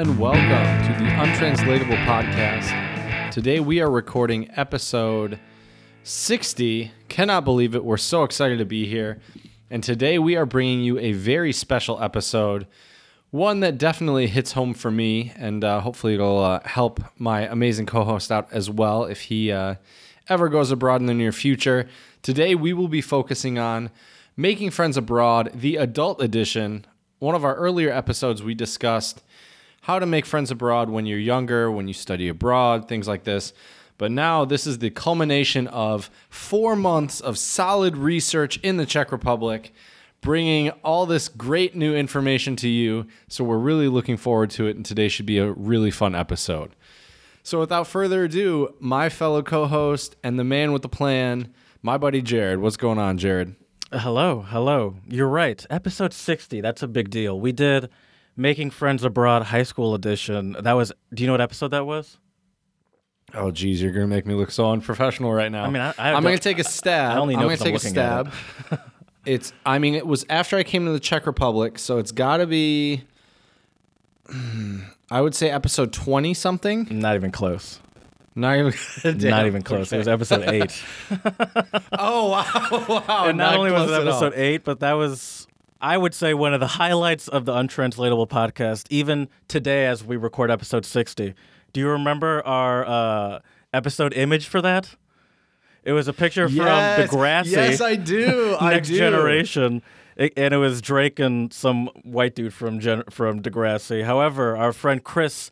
And welcome to the Untranslatable Podcast. Today we are recording episode 60. Cannot believe it. We're so excited to be here. And today we are bringing you a very special episode, one that definitely hits home for me, and uh, hopefully it'll uh, help my amazing co host out as well if he uh, ever goes abroad in the near future. Today we will be focusing on Making Friends Abroad, the adult edition. One of our earlier episodes, we discussed how to make friends abroad when you're younger, when you study abroad, things like this. But now this is the culmination of four months of solid research in the Czech Republic, bringing all this great new information to you. So we're really looking forward to it, and today should be a really fun episode. So without further ado, my fellow co host and the man with the plan, my buddy Jared. What's going on, Jared? Hello, hello. You're right. Episode 60. That's a big deal. We did Making Friends Abroad High School Edition. That was, do you know what episode that was? Oh, geez, you're gonna make me look so unprofessional right now. I mean, I- I am gonna take a stab. I only know I'm gonna 'cause I'm take a looking at stab. it's. I mean, it was after I came to the Czech Republic, so it's got to be. Hmm, I would say episode twenty something. Not even close. Not even. Not even close. It was episode 8. Oh wow! wow and not, only was it at all. episode 8, but that was, I would say, one of the highlights of the Untranslatable podcast, even today as we record episode 60. Do you remember our uh, episode image for that? It was a picture Yes, from Degrassi. Yes, I do. I Next do. Generation, It- and it was Drake and some white dude from Gen- from Degrassi. However, our friend Chris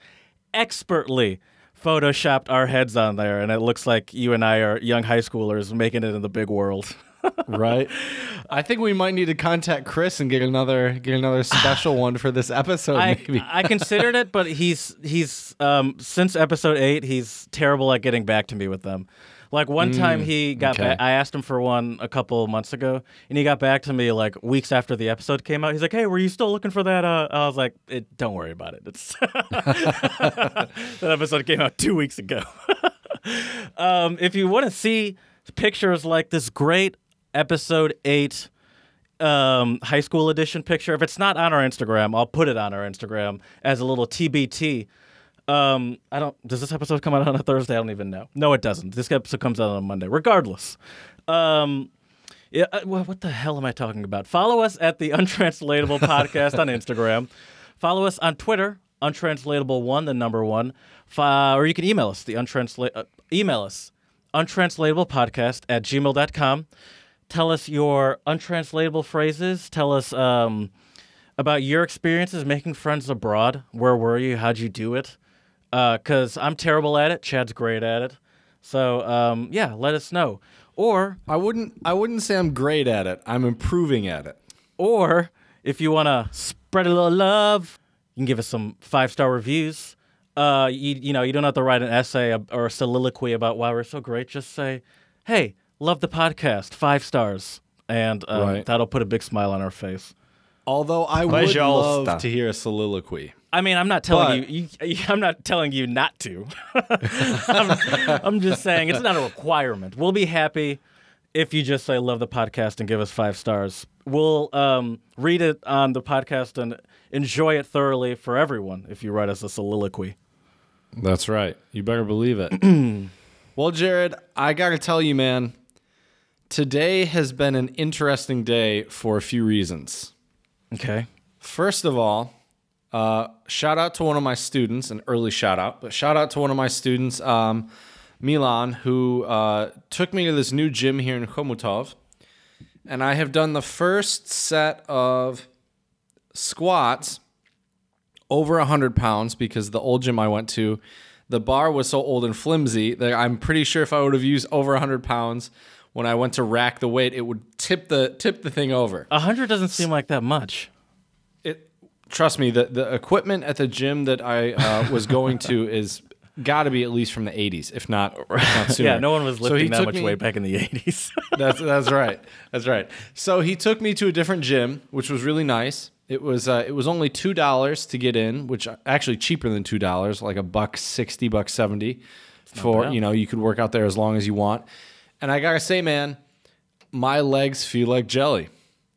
expertly photoshopped our heads on there, and it looks like you and I are young high schoolers making it in the big world. right? I think we might need to contact Chris and get another get another special one for this episode. I, maybe. I considered it, but he's he's um, since episode eight, he's terrible at getting back to me with them. Like one time he got okay. back, I asked him for one a couple months ago, and he got back to me like weeks after the episode came out. He's like, "Hey, were you still looking for that?" Uh, I was like, it, "Don't worry about it. It's that episode came out two weeks ago." um, if you want to see pictures like this great episode eight um, high school edition picture. If it's not on our Instagram, I'll put it on our Instagram as a little TBT. Um, I don't. Does this episode come out on a Thursday? I don't even know. No, it doesn't. This episode comes out on a Monday. Regardless, um, yeah. uh, What the hell am I talking about? Follow us at the Untranslatable Podcast on Instagram. Follow us on Twitter, Untranslatable One, the number one. Fi- or you can email us the untranslate. Uh, email us untranslatable podcast at gmail.com tell us your untranslatable phrases. Tell us um, about your experiences making friends abroad. Where were you? How'd you do it? Because I'm terrible at it. Chad's great at it. So um, yeah, let us know. Or I wouldn't I wouldn't say I'm great at it. I'm improving at it. or if you want to spread a little love, you can give us some five star reviews. Uh, you, you know, you don't have to write an essay or a soliloquy about why we're so great. Just say, "Hey, love the podcast, five stars, and um, right. that'll put a big smile on our face. Although I would love to hear a soliloquy. I mean, I'm not telling but, you, you, I'm not telling you not to. I'm, I'm, just saying it's not a requirement. We'll be happy if you just say love the podcast and give us five stars. We'll um, read it on the podcast and enjoy it thoroughly for everyone if you write us a soliloquy. That's right. You better believe it. well, Jared, I got to tell you, man, today has been an interesting day for a few reasons. Okay. First of all, uh, shout out to one of my students, an early shout out, but shout out to one of my students, um, Milan, who uh, took me to this new gym here in Chomutov. And I have done the first set of squats over 100 pounds because the old gym I went to, the bar was so old and flimsy that I'm pretty sure if I would have used over 100 pounds when I went to rack the weight, it would tip the tip the thing over. A hundred doesn't seem like that much. It trust me, the the equipment at the gym that I uh, was going to is got to be at least from the 80s, if not, if not sooner. Yeah, no one was So lifting that much me- weight back in the 80s. That's that's right. That's right. So he took me to a different gym, which was really nice. It was uh, it was only two dollars to get in, which actually cheaper than two dollars, like a buck sixty, buck seventy. For bad. you know, you could work out there as long as you want. And I gotta say, man, my legs feel like jelly,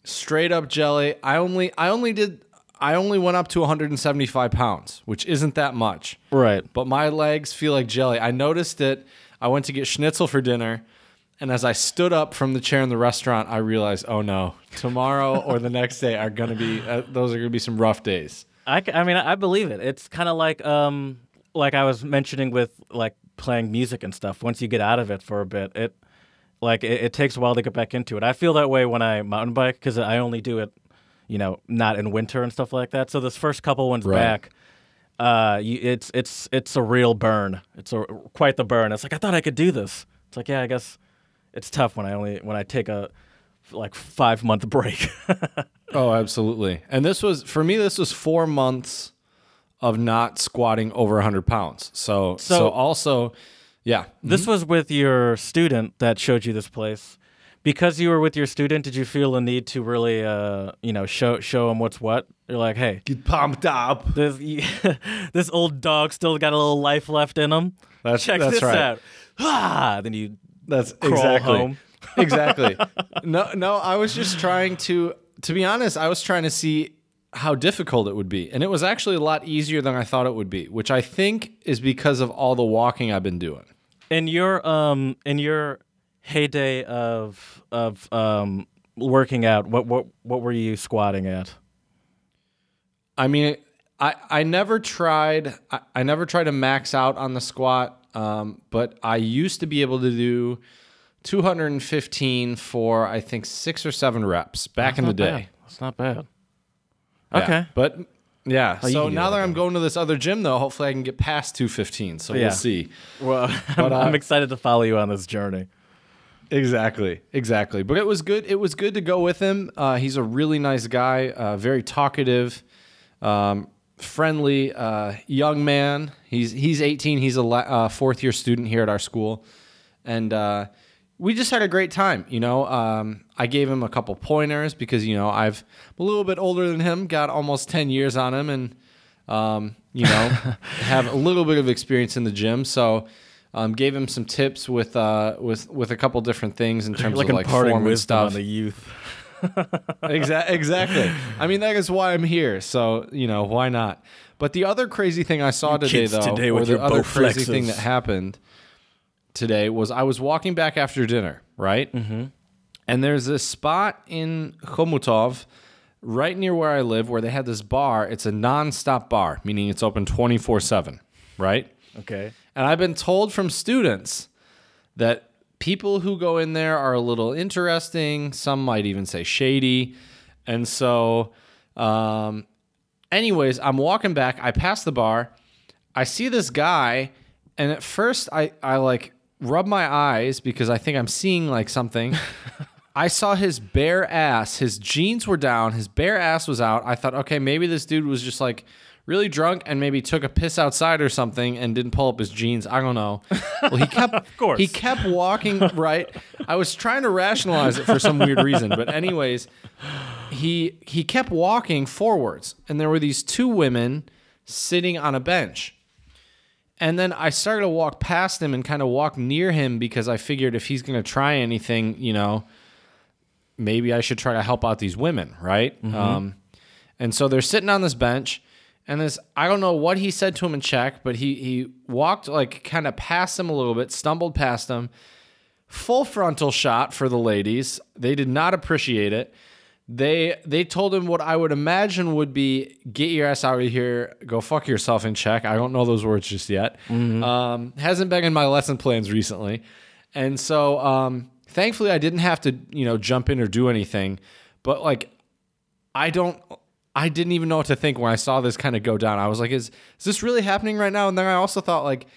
straight up jelly. I only I only did I only went up to 175 pounds, which isn't that much. Right. But my legs feel like jelly. I noticed it. I went to get schnitzel for dinner, and as I stood up from the chair in the restaurant, I realized, oh no, tomorrow or the next day are gonna be uh, those are gonna be some rough days. I, I mean, I believe it. It's kind of like um like I was mentioning with like playing music and stuff. Once you get out of it for a bit, it like it, it takes a while to get back into it. I feel that way when I mountain bike because I only do it, you know, not in winter and stuff like that. So this first couple ones Right. back, uh, you, it's it's it's a real burn. It's a quite the burn. It's like I thought I could do this. It's like yeah, I guess it's tough when I only when I take a like five month break. Oh, absolutely. And this was for me. This was four months of not squatting over 100 pounds. So, so, So- also, yeah. This was with your student that showed you this place. Because you were with your student, did you feel a need to really, uh, you know, show show him what's what? You're like, hey, Get pumped up. this this old dog still got a little life left in him. That's- Check that's this right. out. Ah, then you That's crawl exactly. home. exactly. No, no. I was just trying to. To be honest, I was trying to see how difficult it would be, and it was actually a lot easier than I thought it would be, which I think is because of all the walking I've been doing. In your um in your heyday of of um working out. What what what were you squatting at? I mean, I I never tried. I, I never tried to max out on the squat, um, but I used to be able to do 215 for I think six or seven reps back in the day. bad. That's not bad. Yeah. Okay. but yeah. you so now that that I'm going to this other gym, though, hopefully I can get past 215. So Yeah. we'll see. Well, I'm, uh, I'm excited to follow you on this journey. Exactly, exactly. But it was good. It was good to go with him. Uh, he's a really nice guy, uh, very talkative, um, friendly, uh, young man. He's he's 18. He's a la- uh, fourth year student here at our school, and uh, we just had a great time. You know, um, I gave him a couple pointers because you know I've I'm a little bit older than him, got almost 10 years on him, and um, you know have a little bit of experience in the gym. So. Um, gave him some tips with uh, with with a couple different things in terms like of like form and wisdom on the youth. exactly. exactly. I mean, that is why I'm here. So you know, why not? But the other crazy thing I saw today, though, today or the other Bowflexes. crazy thing that happened today was I was walking back after dinner, right? Mm-hmm. And there's this spot in Chomutov, right near where I live, where they had this bar. It's a non-stop bar, meaning it's open 24/7, right? Okay. And I've been told from students that people who go in there are a little interesting. Some might even say shady. And so, um, anyways, I'm walking back. I pass the bar. I see this guy. And at first, I, I like rub my eyes because I think I'm seeing like something. I saw his bare ass. His jeans were down. His bare ass was out. I thought, okay, maybe this dude was just like really drunk and maybe took a piss outside or something and didn't pull up his jeans. I don't know. Well, he kept of course. he kept walking right. I was trying to rationalize it for some weird reason, but anyways, he he kept walking forwards and there were these two women sitting on a bench. And then I started to walk past him and kind of walk near him because I figured if he's going to try anything, you know, maybe I should try to help out these women, right? Um, and so they're sitting on this bench, and this I don't know what he said to him in Czech, but he he walked like kind of past them a little bit, stumbled past them. Full frontal shot for the ladies. They did not appreciate it. They they told him what I would imagine would be get your ass out of here, go fuck yourself in Czech. I don't know those words just yet. Um, hasn't been in my lesson plans recently, and so um, thankfully I didn't have to you know jump in or do anything. But like I don't I didn't even know what to think when I saw this kind of go down. I was like, is is this really happening right now? And then I also thought like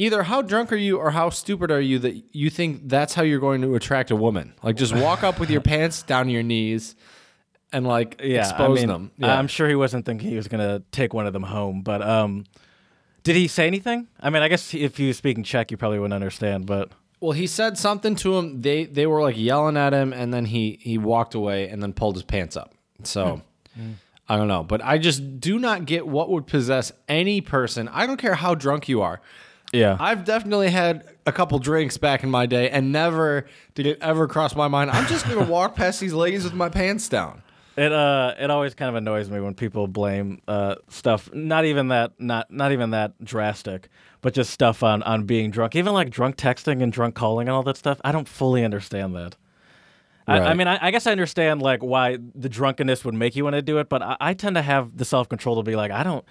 either how drunk are you or how stupid are you that you think that's how you're going to attract a woman? Like just walk up with your pants down to your knees and like Yeah. expose I mean, them. Yeah. I'm sure he wasn't thinking he was gonna take one of them home, but um, did he say anything? I mean, I guess if you speak in Czech, you probably wouldn't understand, but well, he said something to him. They they were like yelling at him and then he he walked away and then pulled his pants up. So I don't know, but I just do not get what would possess any person. I don't care how drunk you are. Yeah. I've definitely had a couple drinks back in my day, and never did it ever cross my mind. I'm just gonna walk past these ladies with my pants down. It uh it always kind of annoys me when people blame uh stuff not even that not not even that drastic, but just stuff on on being drunk. Even like drunk texting and drunk calling and all that stuff. I don't fully understand that. I, I mean, I, I guess I understand like why the drunkenness would make you want to do it, but I, I tend to have the self control to be like, I don't,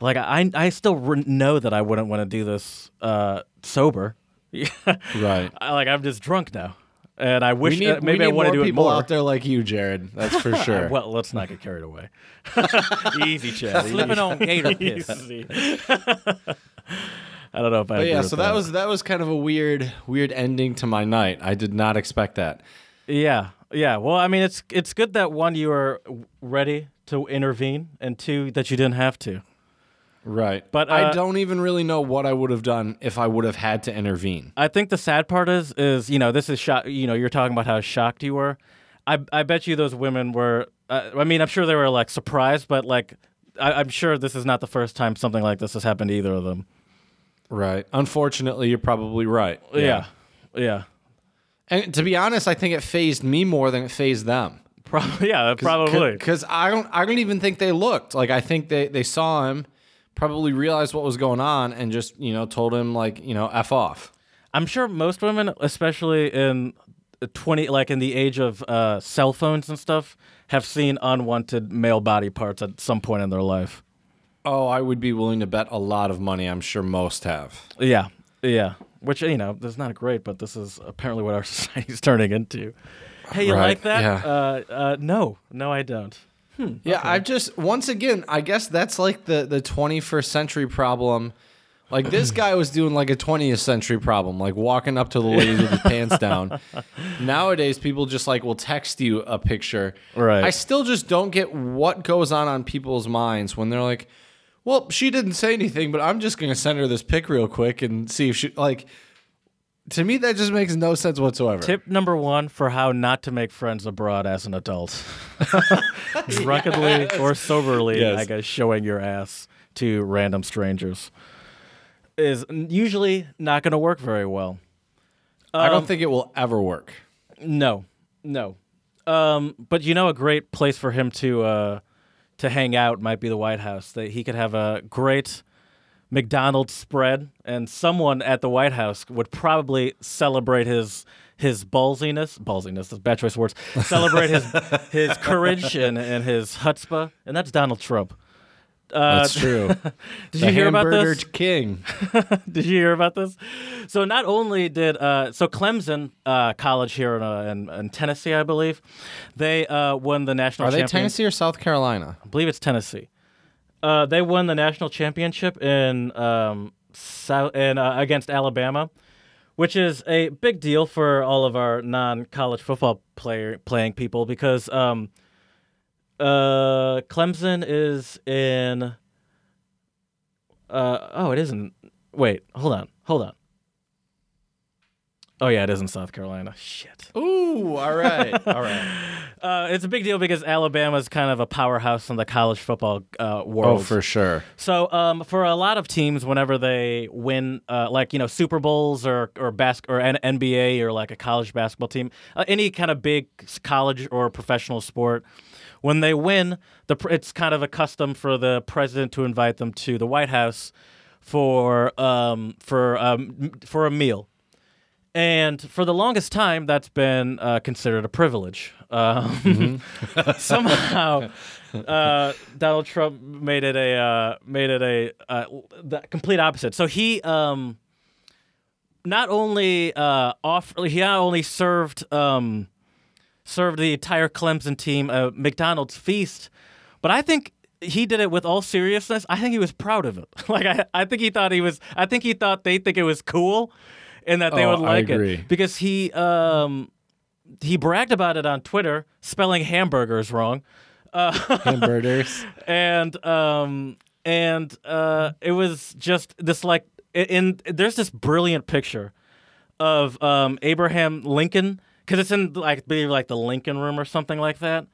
like, I I still re- know that I wouldn't want to do this uh, sober. Right. I, like I'm just drunk now, and I wish need, uh, maybe I need want to more do it more. out there like you, Jared. That's for sure. Well, let's not get carried away. Easy, Chad. Slipping on gator piss. I don't know if I. But agree yeah, with so that was that was kind of a weird weird ending to my night. I did not expect that. Yeah, yeah. Well, I mean, it's it's good that one you were ready to intervene, and two that you didn't have to. Right. But, I uh, don't even really know what I would have done if I would have had to intervene. I think the sad part is, is you know, this is shock. You know, you're talking about how shocked you were. I I bet you those women were. Uh, I mean, I'm sure they were like surprised, but like, I, I'm sure this is not the first time something like this has happened to either of them. Right. Unfortunately, you're probably right. Yeah, yeah. And to be honest, I think it phased me more than it phased them. Probably, yeah, probably. Because I don't I don't even think they looked. Like I think they, they saw him, probably realized what was going on, and just, you know, told him like, you know, F off. I'm sure most women, especially in the 20, like in the age of uh, cell phones and stuff, have seen unwanted male body parts at some point in their life. Oh, I would be willing to bet a lot of money. I'm sure most have. Yeah, yeah. Which you know, is not great, but this is apparently what our society's turning into. Hey, you Right, like that? yeah. Uh, uh, no, no, I don't. Hmm, yeah, I've just once again, I guess that's like the the 21st century problem. Like this guy was doing like a 20th century problem, like walking up to the lady with his pants down. Nowadays, people just like will text you a picture. Right. I still just don't get what goes on on people's minds when they're like, "Well, she didn't say anything, but I'm just gonna send her this pic real quick and see if she like." To me, that just makes no sense whatsoever. Tip number one for how not to make friends abroad as an adult: drunkenly or soberly, Yes. I guess, showing your ass to random strangers is usually not going to work very well. I Um, don't think it will ever work. No, no. Um, but you know, a great place for him to uh, to hang out might be the White House. That he could have a great McDonald's spread, and someone at the White House would probably celebrate his his ballsiness. Ballsiness is bad choice of words. Celebrate his his courage and, and his chutzpah, and that's Donald Trump. Uh, That's true. did you hear about this? King. Did you hear about this? So not only did uh, so Clemson uh, College here in, uh, in, in Tennessee, I believe, they uh, won the national. Are they Tennessee or South Carolina? I believe it's Tennessee. Uh, they won the national championship in um, South in, uh, against Alabama, which is a big deal for all of our non-college football player playing people because um, uh, Clemson is in. Uh, oh, it isn't. Wait, hold on, hold on. Oh yeah, it is in South Carolina. Shit. Ooh, all right, all right. Uh, it's a big deal because Alabama's kind of a powerhouse in the college football uh, world. Oh, for sure. So, um, for a lot of teams, whenever they win, uh, like you know, Super Bowls or or bas- or N- NBA or like a college basketball team, uh, any kind of big college or professional sport, when they win, the pr- it's kind of a custom for the president to invite them to the White House for um, for um, for a meal. And for the longest time, that's been uh, considered a privilege. Um, somehow, uh, Donald Trump made it a uh, made it a uh, the complete opposite. So he um, not only uh, off he not only served um, served the entire Clemson team a McDonald's feast, but I think he did it with all seriousness. I think he was proud of it. like I, I think he thought he was. I think he thought they think it was cool, and that they Oh, would like it because he um he bragged about it on Twitter, spelling hamburgers wrong, Hamburgers. and um and uh it was just this like in, in there's this brilliant picture of um Abraham Lincoln because it's in like believe like the Lincoln Room or something like that.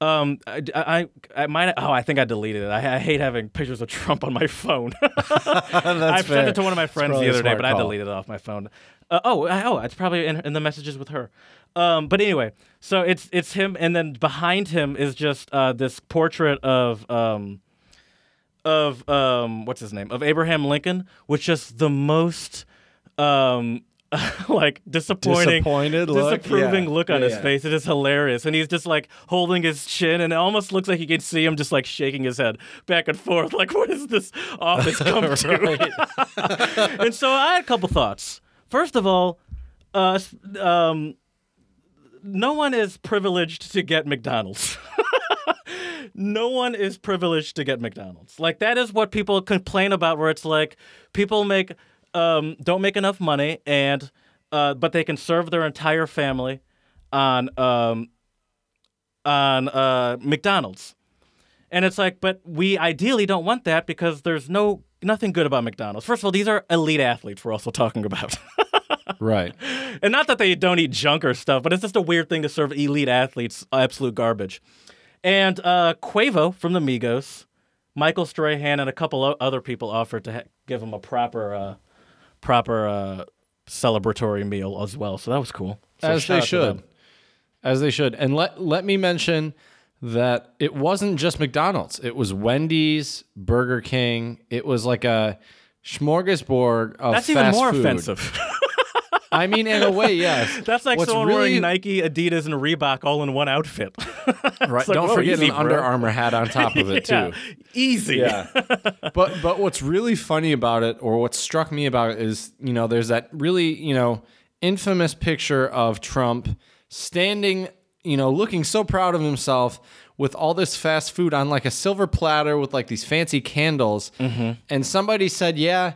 Um, I, I, I might. Oh, I think I deleted it. I, I hate having pictures of Trump on my phone. I sent it to one of my friends the other day, but I deleted it off my phone. Uh, oh, oh, it's probably in, in the messages with her. Um, but anyway, so it's it's him, and then behind him is just uh, this portrait of um, of um, what's his name of Abraham Lincoln, which is the most um, like disappointing, Disappointed look? disapproving Yeah. look on Yeah, his yeah. face. It is hilarious, and he's just like holding his chin, and it almost looks like you can see him just like shaking his head back and forth, like what is this office come to? and so I had a couple thoughts. First of all, uh, um, no one is privileged to get McDonald's. no one is privileged to get McDonald's. Like that is what people complain about, where it's like people make um, don't make enough money, and uh, but they can serve their entire family on um, on uh, McDonald's. And it's like, but we ideally don't want that because there's no nothing good about McDonald's. First of all, these are elite athletes we're also talking about. Right. and not that they don't eat junk or stuff, but it's just a weird thing to serve elite athletes absolute garbage. And uh, Quavo from the Migos, Michael Strahan, and a couple other people offered to ha- give him a proper, uh, proper uh, celebratory meal as well. So that was cool. So As shout they out to should. them. As they should. And let let me mention that it wasn't just McDonald's. It was Wendy's, Burger King. It was like a smorgasbord of That's even fast more food. offensive. I mean, in a way, yes. That's like What's someone really- wearing Nike, Adidas, and Reebok all in one outfit. Right. like, Don't whoa, forget easy, an bro. Under Armour hat on top of it Yeah, too. Easy. Yeah. but but what's really funny about it, or what struck me about it, is you know there's that really you know infamous picture of Trump standing, you know, looking so proud of himself with all this fast food on like a silver platter with like these fancy candles, mm-hmm. and somebody said, yeah.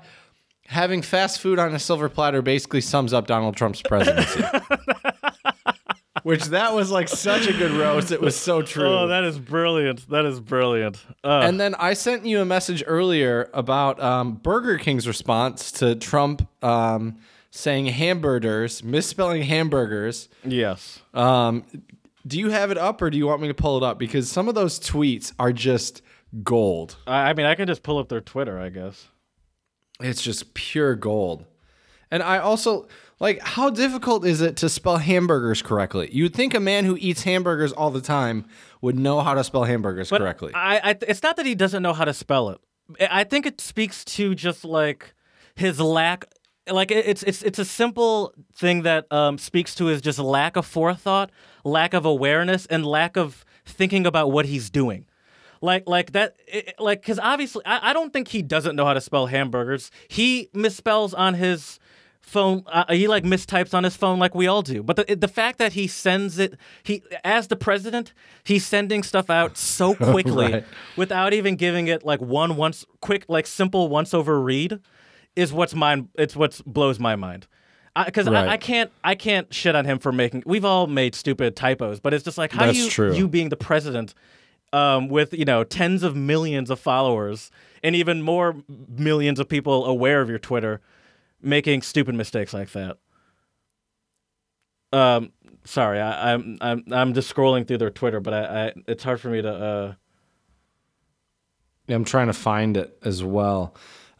Having fast food on a silver platter basically sums up Donald Trump's presidency. Which that was like such a good roast. It was so true. Oh, that is brilliant. That is brilliant. Uh, And then I sent you a message earlier about um, Burger King's response to Trump um, saying hamburgers, misspelling hamburgers. yes. Um, do you have it up or do you want me to pull it up? Because some of those tweets are just gold. I, I mean, I can just pull up their Twitter, I guess. It's just pure gold. And I also like how difficult is it to spell hamburgers correctly? You'd think a man who eats hamburgers all the time would know how to spell hamburgers But correctly. I, I, it's not that he doesn't know how to spell it. I I think it speaks to just like his lack. Like it's it's it's a simple thing that um, speaks to his just lack of forethought, lack of awareness, and lack of thinking about what he's doing. Like like that it, like because obviously I, I don't think he doesn't know how to spell hamburgers. He misspells on his phone. Uh, he like mistypes on his phone like we all do. But the the fact that he sends it, he as the president, he's sending stuff out so quickly Right. without even giving it like one once quick like simple once over read, is what's mine. It's what blows my mind. Because I, Right. I can't, I can't shit on him for making. We've all made stupid typos, but it's just like how That's you, true. you being the president, um, with you know tens of millions of followers and even more millions of people aware of your Twitter, making stupid mistakes like that. Um, sorry, I, I'm I'm I'm just scrolling through their Twitter, but I, I it's hard for me to. Uh, I'm trying to find it as well.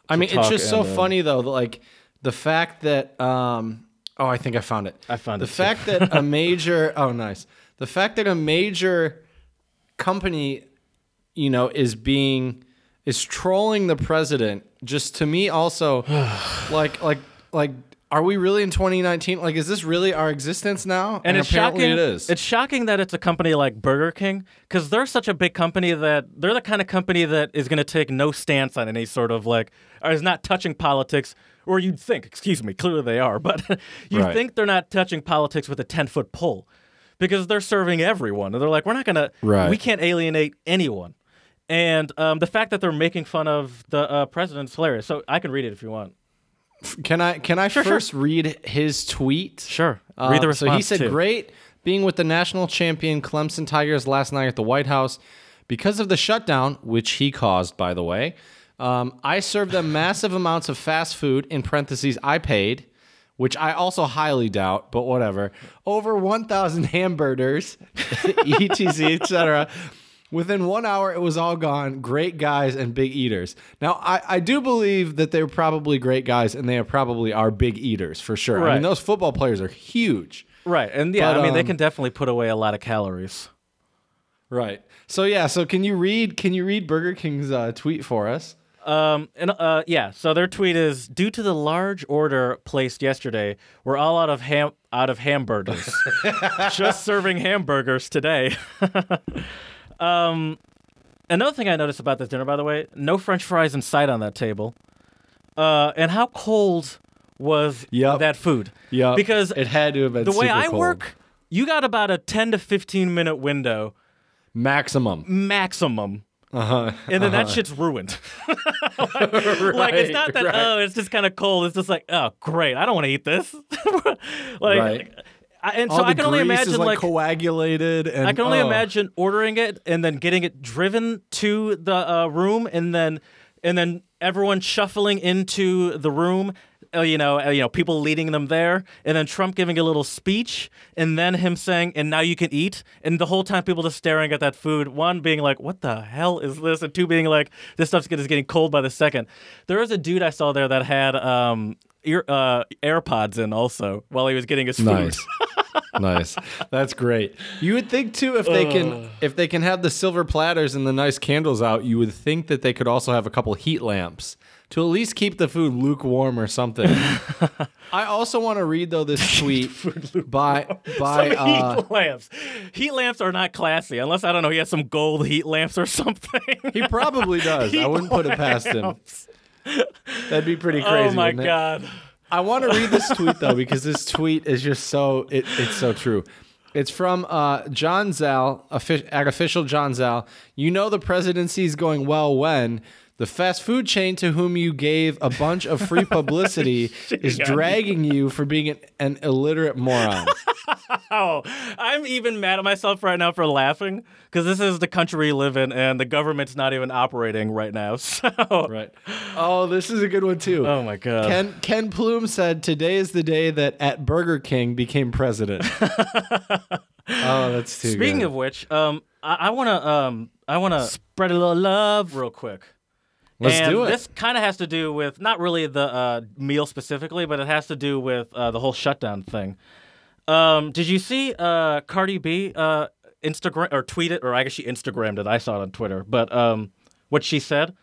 I mean, it's just so uh, funny though, like the fact that um oh, I think I found it. I found the it, fact that a major oh nice. The fact that a major company, you know, is being is trolling the president just to me also like like like are we really in 2019? Like is this really our existence now? and, it's apparently shocking. it is. It's shocking that it's a company like Burger King because they're such a big company that they're the kind of company that is going to take no stance on any sort of like or is not touching politics. Or you'd think, excuse me, clearly they are, but you'd Right. think they're not touching politics with a ten foot pole because they're serving everyone. And they're like, we're not gonna, Right. we can't alienate anyone. And um, the fact that they're making fun of the uh, president's hilarious. So I can read it if you want. Can I can I sure. first read his tweet? Sure. Uh, read the response. so he said, too. "Great being with the national champion Clemson Tigers last night at the White House because of the shutdown, which he caused, by the way. Um, I served them massive amounts of fast food. In parentheses, I paid." Which I also highly doubt, but whatever. Over 1,000 hamburgers, etc., etc. Within one hour, it was all gone. Great guys and big eaters. Now, I, I do believe that they're probably great guys and they are probably are big eaters for sure. I mean, those football players are huge. Right, and yeah, But, I mean they um, can definitely put away a lot of calories. Right. So yeah. So can you read? Can you read Burger King's uh, tweet for us? Um, and uh, yeah, so their tweet is due to the large order placed yesterday, we're all out of ham out of hamburgers. Just serving hamburgers today. um, another thing I noticed about this dinner, by the way, no French fries in sight on that table. Uh, and how cold was Yup. that food? Yeah. Because it had to have been the way I cold. work, you got about a ten to fifteen minute window maximum. maximum. Uh huh. and then that shit's ruined. like, like, it's not that right. oh, it's just kind of cold. It's just like oh, great, I don't want to eat this. like, Right. I, and All so I can only imagine like, like. coagulated, and I can only oh. imagine ordering it and then getting it driven to the uh, room, and then and then everyone shuffling into the room. Uh, you know, uh, you know, people leading them there, and then Trump giving a little speech, and then him saying, "And now you can eat." And the whole time, people just staring at that food. One being like, "What the hell is this?" And two being like, "This stuff's get- is getting cold by the second. There was a dude I saw there that had um, ear uh, AirPods in also while he was getting his food. Nice. nice. That's great. You would think too if they can if they can have the silver platters and the nice candles out, you would think that they could also have a couple heat lamps to at least keep the food lukewarm or something. I also want to read though this tweet by by Some uh, heat lamps. Heat lamps are not classy unless I don't know he has some gold heat lamps or something. he probably does. I wouldn't put it past him. That'd be pretty crazy. oh my wouldn't it? god. I want to read this tweet though because this tweet is just so it, it's so true. It's from uh, John Zal, offi- at official John Zal. You know the presidency is going well when the fast food chain to whom you gave a bunch of free publicity is dragging you for being an, an illiterate moron. Oh, I'm even mad at myself right now for laughing because this is the country we live in and the government's not even operating right now. So, right. Oh, this is a good one too. oh my god. Ken Ken Plume said today is the day that at Burger King became president. oh, that's too Speaking good. of which, um, I, I want to um, I want to spread a little love real quick. Let's and do it. This kind of has to do with not really the uh, meal specifically, but it has to do with uh, the whole shutdown thing. Um, did you see uh, Cardi B uh, Instagram or tweet it, or I guess she Instagrammed it? I saw it on Twitter, but um, what she said.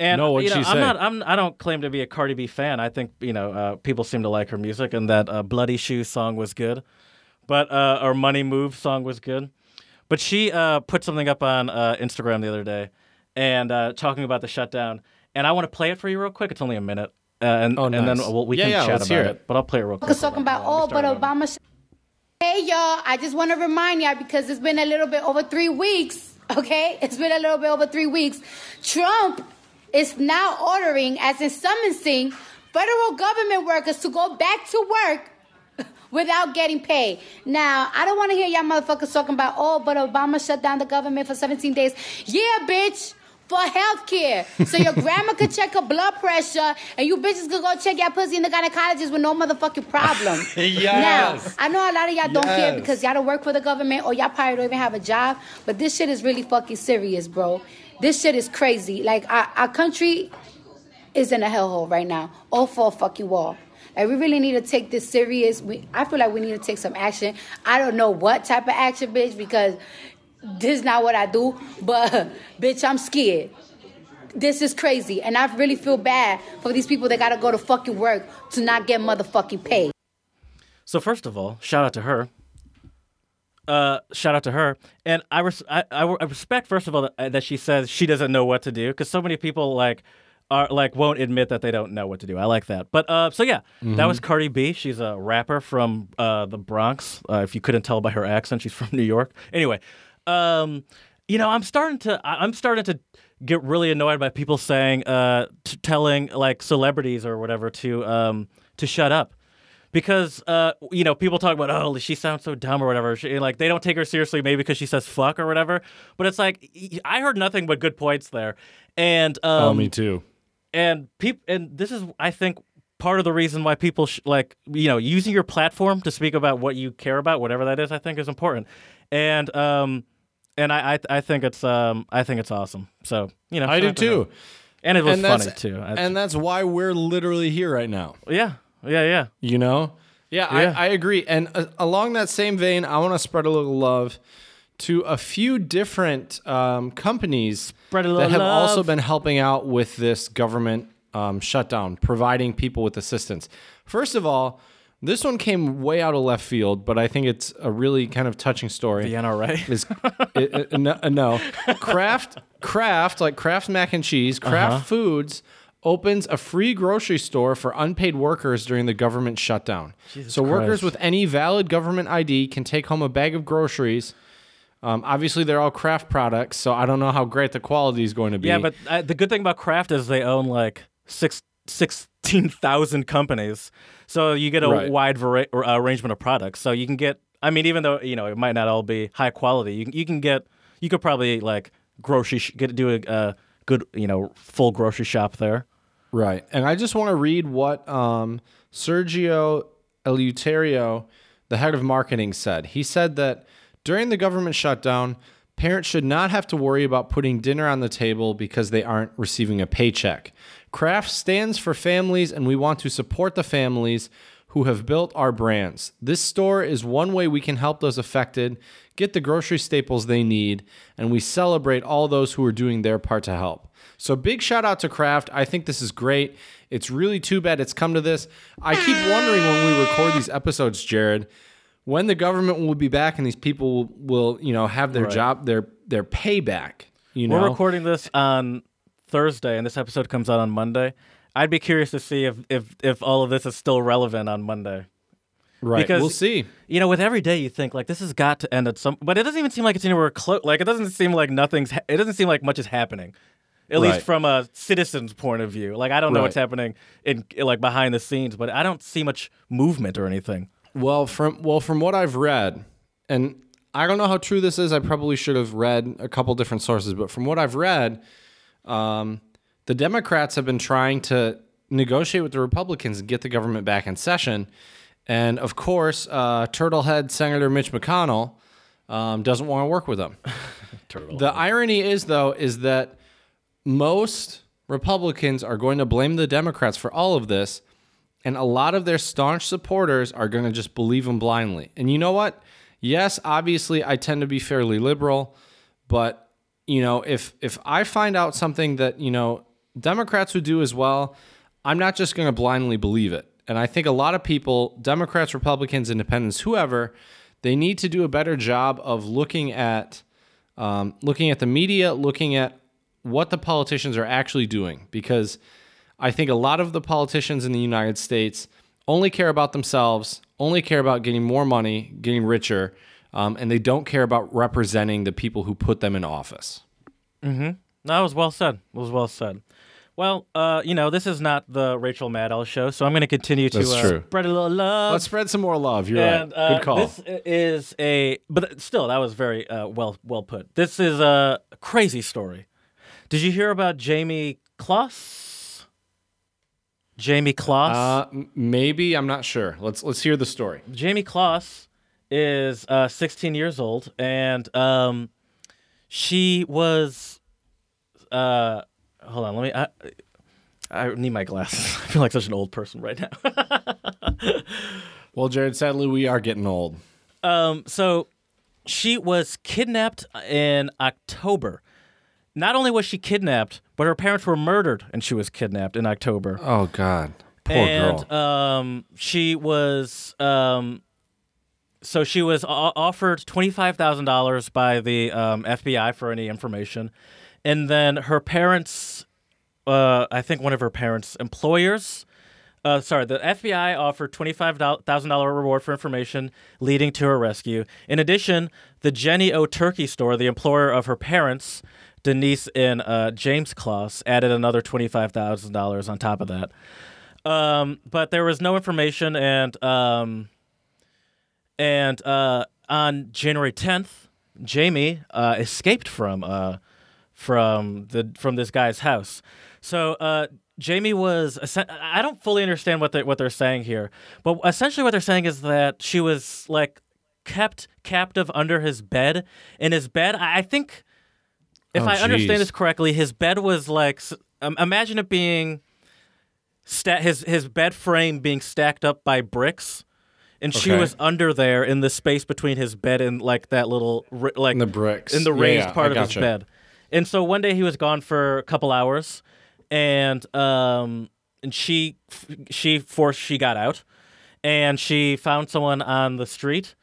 And No, what'd you know, she I'm say? not. I'm. I don't claim to be a Cardi B fan. I think you know uh, people seem to like her music, and that uh, "Bloody Shoes" song was good, but uh, or "Money Move" song was good. But she uh, put something up on uh, Instagram the other day, and uh, talking about the shutdown. And I want to play it for you real quick. It's only a minute, uh, and Oh, and then we'll, we Yeah, can yeah, chat let's about hear it. it. But I'll play it real quick. was talking about, oh, but. Obama. Sh- hey, y'all, I just want to remind y'all because it's been a little bit over three weeks, okay? It's been a little bit over three weeks. Trump is now ordering, as in summoning, federal government workers to go back to work without getting paid. Now, I don't want to hear y'all motherfuckers talking about, oh, but Obama shut down the government for 17 days. Yeah, bitch. For health care. So your grandma could check her blood pressure and you bitches could go check your pussy in the gynecologist with no motherfucking problem. Yes. Now, I know a lot of y'all don't care because y'all don't work for the government or y'all probably don't even have a job, but this shit is really fucking serious, bro. This shit is crazy. Like, our, our country is in a hellhole right now. All for a fucking wall. Like we really need to take this serious. We, I feel like we need to take some action. I don't know what type of action, bitch, because this is not what I do. But bitch, I'm scared. This is crazy, and I really feel bad for these people that gotta go to fucking work to not get motherfucking paid. So first of all, shout out to her. Uh, shout out to her, and I, res- I, I, I respect first of all that, that she says she doesn't know what to do because so many people like are like won't admit that they don't know what to do. I like that. But uh, so yeah, that was Cardi B. She's a rapper from uh the Bronx. Uh, if you couldn't tell by her accent, she's from New York. Anyway, um, you know, I'm starting to I'm starting to get really annoyed by people saying uh t- telling like celebrities or whatever to um to shut up because uh, you know people talk about oh she sounds so dumb or whatever she, like they don't take her seriously maybe because she says fuck or whatever but it's like I heard nothing but good points there and um, oh, me too. and peop- and this is I think part of the reason why people sh- like you know using your platform to speak about what you care about, whatever that is, I think is important. And um, and I I, I think it's um I think it's awesome. So you know I do out to him. too. and it was and funny that's, too. I- And that's why we're literally here right now. yeah, yeah, yeah. You know? Yeah, Yeah. I, I agree. And uh, along that same vein, I want to spread a little love to a few different um, companies Spread a that little have also been helping out with this government um, shutdown, providing people with assistance. First of all, this one came way out of left field, but I think it's a really kind of touching story. The NRA. is it, it- no, no Kraft Kraft like Kraft mac and cheese Kraft Uh-huh. Foods opens a free grocery store for unpaid workers during the government shutdown. Jesus so workers with any valid government ID can take home a bag of groceries. Um, obviously, they're all Kraft products, so I don't know how great the quality is going to be. Yeah, but uh, the good thing about Kraft is they own like six sixteen thousand companies, so you get a Right. wide vari- or, uh, arrangement of products. So you can get. I mean, even though you know it might not all be high quality, you can, you can get. You could probably like grocery sh- get do a uh, good you know full grocery shop there. Right. And I just want to read what um, Sergio Eleuterio, the head of marketing, said. He said that during the government shutdown, parents should not have to worry about putting dinner on the table because they aren't receiving a paycheck. Kraft stands for families, and we want to support the families who have built our brands. This store is one way we can help those affected get the grocery staples they need, and we celebrate all those who are doing their part to help. So, big shout out to Kraft. I think this is great. It's really too bad it's come to this. I keep wondering when we record these episodes, Jared, when the government will be back and these people will, you know, have their Right. job, their their payback. You know, We're recording this on Thursday, and this episode comes out on Monday. I'd be curious to see if if if all of this is still relevant on Monday. right? because- we'll see. You know, with every day you think like this has got to end at some, but it doesn't even seem like it's anywhere close. Like it doesn't seem like nothing's. Ha- it doesn't seem like much is happening, at Right. least from a citizen's point of view. Like I don't know what's happening in like behind the scenes, but I don't see much movement or anything. Well, from well, from what I've read, and I don't know how true this is. I probably should have read a couple different sources, but from what I've read, um, the Democrats have been trying to negotiate with the Republicans and get the government back in session. And of course, uh, Turtlehead Senator Mitch McConnell um, doesn't want to work with them. The irony is, though, is that most Republicans are going to blame the Democrats for all of this, and a lot of their staunch supporters are going to just believe them blindly. And you know what? Yes, obviously, I tend to be fairly liberal, but you know, if if I find out something that you know Democrats would do as well, I'm not just going to blindly believe it. And I think a lot of people, Democrats, Republicans, Independents, whoever, they need to do a better job of looking at um, looking at the media, looking at what the politicians are actually doing, because I think a lot of the politicians in the United States only care about themselves, only care about getting more money, getting richer, um, and they don't care about representing the people who put them in office. No, it was well said. It was well said. Well, uh, you know, this is not the Rachel Maddow show, so I'm going to continue to uh, spread a little love. Let's spread some more love. You're and right. uh, Good call. this is a, but still, that was very uh, well well put. This is a crazy story. Did you hear about Jayme Closs? Jayme Closs. uh, maybe I'm not sure. Let's let's hear the story. Jayme Closs is uh, 16 years old, and um, she was. Uh, hold on, let me. I, I need my glasses. I feel like such an old person right now. Well, Jared, sadly, we are getting old. Um, so she was kidnapped in October. Not only was she kidnapped, but her parents were murdered, and she was kidnapped in October. Oh God, poor and girl. um, she was um, so she was offered twenty five thousand dollars by the um, FBI for any information, and then her parents, uh, I think one of her parents' employers. Uh, sorry, the FBI offered twenty-five thousand dollar reward for information leading to her rescue. In addition, the Jennie-O Turkey store, the employer of her parents, Denise and uh, James Closs, added another twenty-five thousand dollars on top of that. Um, but there was no information, and um, and uh, on January tenth, Jayme uh, escaped from uh, from the from this guy's house. So uh, Jayme was. I don't fully understand what they what they're saying here, but essentially what they're saying is that she was like kept captive under his bed. In his bed, I I think, if Oh, I understand this correctly, his bed was like. Um, imagine it being. Sta- his his bed frame being stacked up by bricks, and she was under there in the space between his bed and like that little like In the bricks. in the raised yeah, part I of his bed. And so one day he was gone for a couple hours, and um, and she she forced she got out, and she found someone on the street,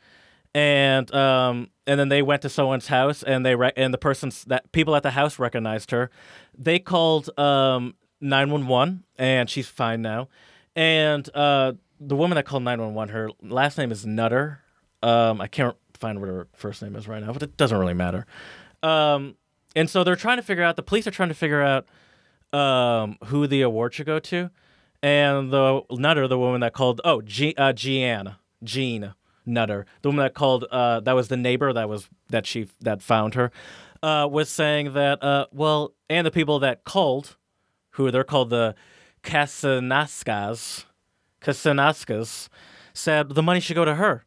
and um, and then they went to someone's house, and they re- and the person's that people at the house recognized her. They called um nine one one, and she's fine now. And uh, the woman that called nine one one, her last name is Nutter. Um, I can't find what her first name is right now, but it doesn't really matter. Um, and so they're trying to figure out. The police are trying to figure out um, who the award should go to. And the Nutter, the woman that called, oh, G, uh, Jeanne Nutter, the woman that called, uh, that was the neighbor that was that she that found her, uh, was saying that, uh, well, and the people that called, who they're called the Casanascas, Casanascas, said the money should go to her.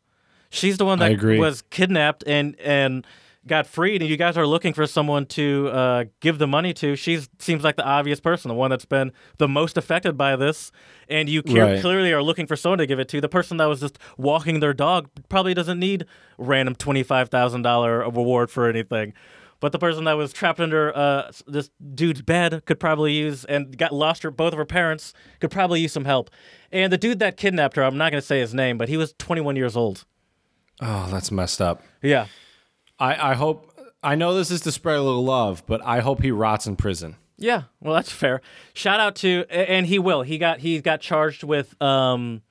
She's the one that was kidnapped and and got freed, and you guys are looking for someone to uh, give the money to. She seems like the obvious person, the one that's been the most affected by this, and you Right. clearly are looking for someone to give it to. The person that was just walking their dog probably doesn't need random twenty five thousand dollar reward for anything. But the person that was trapped under uh, this dude's bed could probably use and got lost her both of her parents could probably use some help. And the dude that kidnapped her, I'm not going to say his name, but he was 21 years old. Oh, that's messed up. Yeah. I, I hope. I know this is to spread a little love, but I hope he rots in prison. Yeah, well, that's fair. Shout out to, and he will. He got he got charged with um,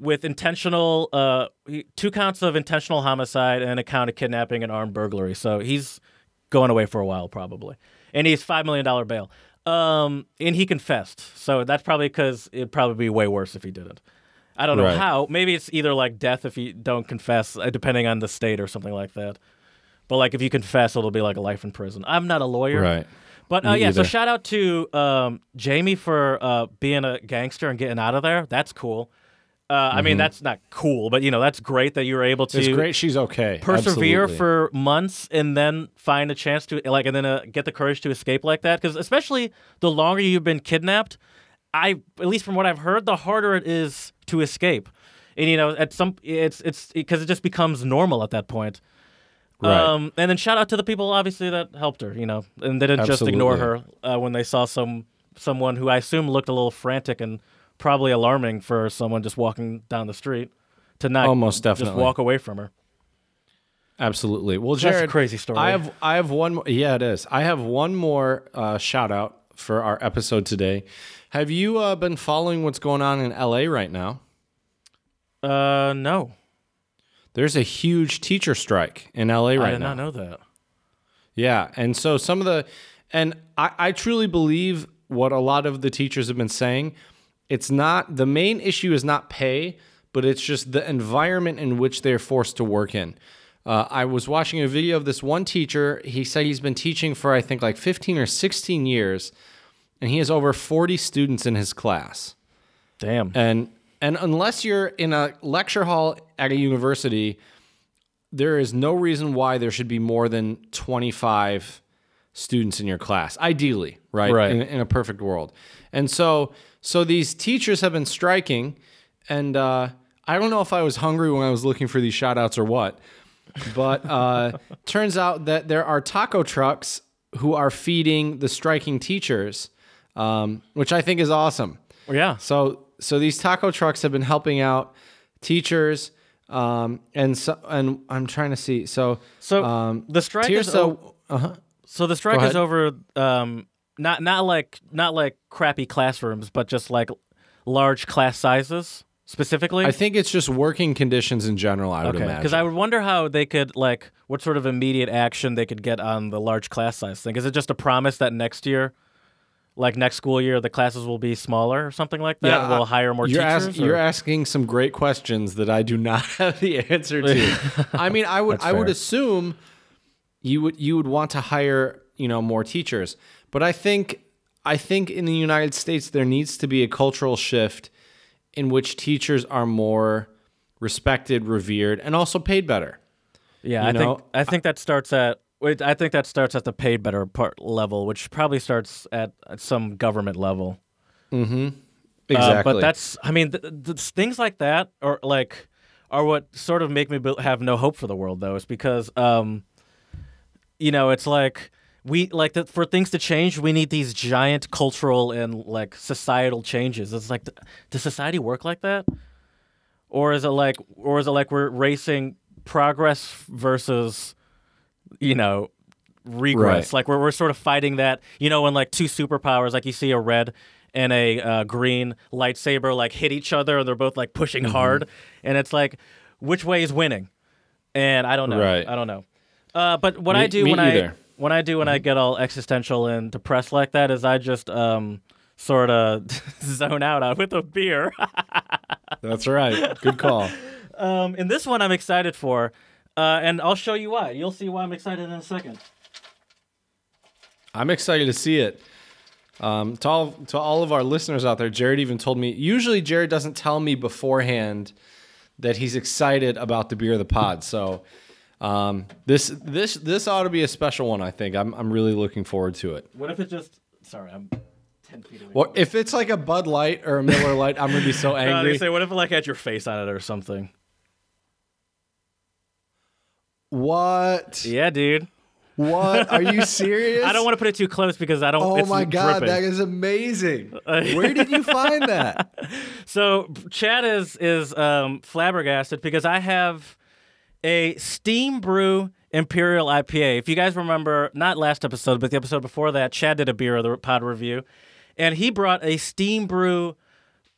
with intentional uh, two counts of intentional homicide and a count of kidnapping and armed burglary. So he's going away for a while probably, and he's five million dollar bail. Um, and he confessed, so that's probably because it'd probably be way worse if he didn't. I don't know Right. how. Maybe it's either like death if you don't confess, uh, depending on the state or something like that. But like if you confess, it'll be like a life in prison. I'm not a lawyer, Right. but uh, yeah, so shout out to um, Jayme for uh, being a gangster and getting out of there. That's cool. Uh, I mean, that's not cool, but you know, that's great that you were able to Mm-hmm. It's great she's okay. persevere Absolutely. for months and then find a chance to like, and then uh, get the courage to escape like that. Because especially the longer you've been kidnapped, I at least from what I've heard, the harder it is to escape. And you know, at some it's it's because it just becomes normal at that point. Right. Um, and then shout out to the people obviously that helped her, you know, and they didn't just ignore her uh, when they saw some someone who I assume looked a little frantic and probably alarming for someone just walking down the street to not Oh, most just definitely. walk away from her. Absolutely. Well, That's a crazy story. I have I have one. More, yeah, it is. I have one more uh, shout out for our episode today. Have you uh, been following what's going on in LA right now? Uh, no, There's a huge teacher strike in LA right now. I did now. not know that. Yeah, and so some of the, and I, I truly believe what a lot of the teachers have been saying. It's not the main issue is not pay, but it's just the environment in which they're forced to work in. Uh, I was watching a video of this one teacher. He said he's been teaching for I think like 15 or 16 years, and he has over 40 students in his class. Damn. And and unless you're in a lecture hall at a university, there is no reason why there should be more than 25 students in your class. Ideally, right? Right. In, in a perfect world. And so so these teachers have been striking and uh, I don't know if I was hungry when I was looking for these shout outs or what. But uh, turns out that there are taco trucks who are feeding the striking teachers, um, which I think is awesome. yeah. So so these taco trucks have been helping out teachers, um, and so and I'm trying to see. So So um, the strike is o- uh-huh. So the strike is over um not not like not like crappy classrooms, but just like large class sizes specifically. I think it's just working conditions in general. I would okay, imagine. because I would wonder how they could like what sort of immediate action they could get on the large class size thing. Is it just a promise that next year, like next school year, the classes will be smaller or something like that? Yeah, we'll hire more you're teachers. ask- you're asking some great questions that I do not have the answer to. I mean, I would I would assume you would you would want to hire you know more teachers, but I think I think in the United States there needs to be a cultural shift in which teachers are more respected, revered, and also paid better. Yeah, You I know, think I think that starts at I think that starts at the paid better part level, which probably starts at, at some government level. Exactly. Uh, but that's I mean th- th- things like that or like are what sort of make me have no hope for the world though is because um you know it's like we like that for things to change we need these giant cultural and like societal changes it's like does society work like that or is it like or is it like we're racing progress versus you know regress Right. like we're, we're sort of fighting that you know when like two superpowers like you see a red and a uh, green lightsaber like hit each other and they're both like pushing Mm-hmm. hard and it's like which way is winning and i don't know Right. i don't know uh, but what Me- i do when i either. When i do when i get all existential and depressed like that is i just um sort of zone out with a beer That's right. Good call. um and this one i'm excited for uh, and i'll show you why you'll see why i'm excited in a second I'm excited to see it. Um, to all to all of our listeners out there, Jared even told me. Usually, Jared doesn't tell me beforehand that he's excited about the beer of the pod. So um, this this this ought to be a special one. I think I'm I'm really looking forward to it. what if it just sorry i'm 10 feet away Well, if it's like a Bud Light or a Miller Lite, I'm gonna be so No, they angry. say, what if it like had your face on it or something? what? Yeah, dude. What? Are you serious? I don't want to put it too close because I don't. Oh it's my god, dripping. that is amazing. Where did you find that? So Chad is is um, flabbergasted because I have a Steam Brew Imperial IPA. If you guys remember, not last episode, but the episode before that, Chad did a beer of the pod review, and he brought a Steam Brew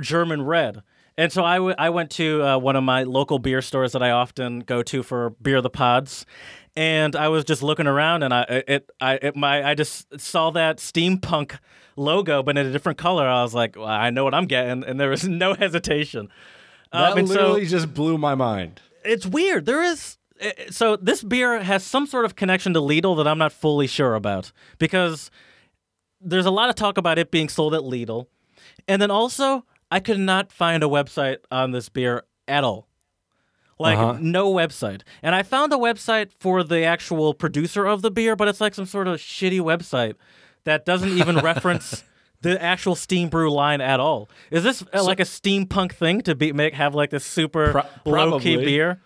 German Red. And so I, w- I went to uh, one of my local beer stores that I often go to for beer of the pods, and I was just looking around, and I it I it, my I just saw that steampunk logo, but in a different color. I was like, well, I know what I'm getting, and there was no hesitation. That Um, and so- literally just blew my mind. It's weird. There is eh, so this beer has some sort of connection to Lidl that I'm not fully sure about because there's a lot of talk about it being sold at Lidl, and then also I could not find a website on this beer at all. Like Uh-huh. no website. And I found a website for the actual producer of the beer, but it's like some sort of shitty website that doesn't even reference the actual steam brew line at all. Is this uh, like a steampunk thing to be make have like this super Pro- low key beer?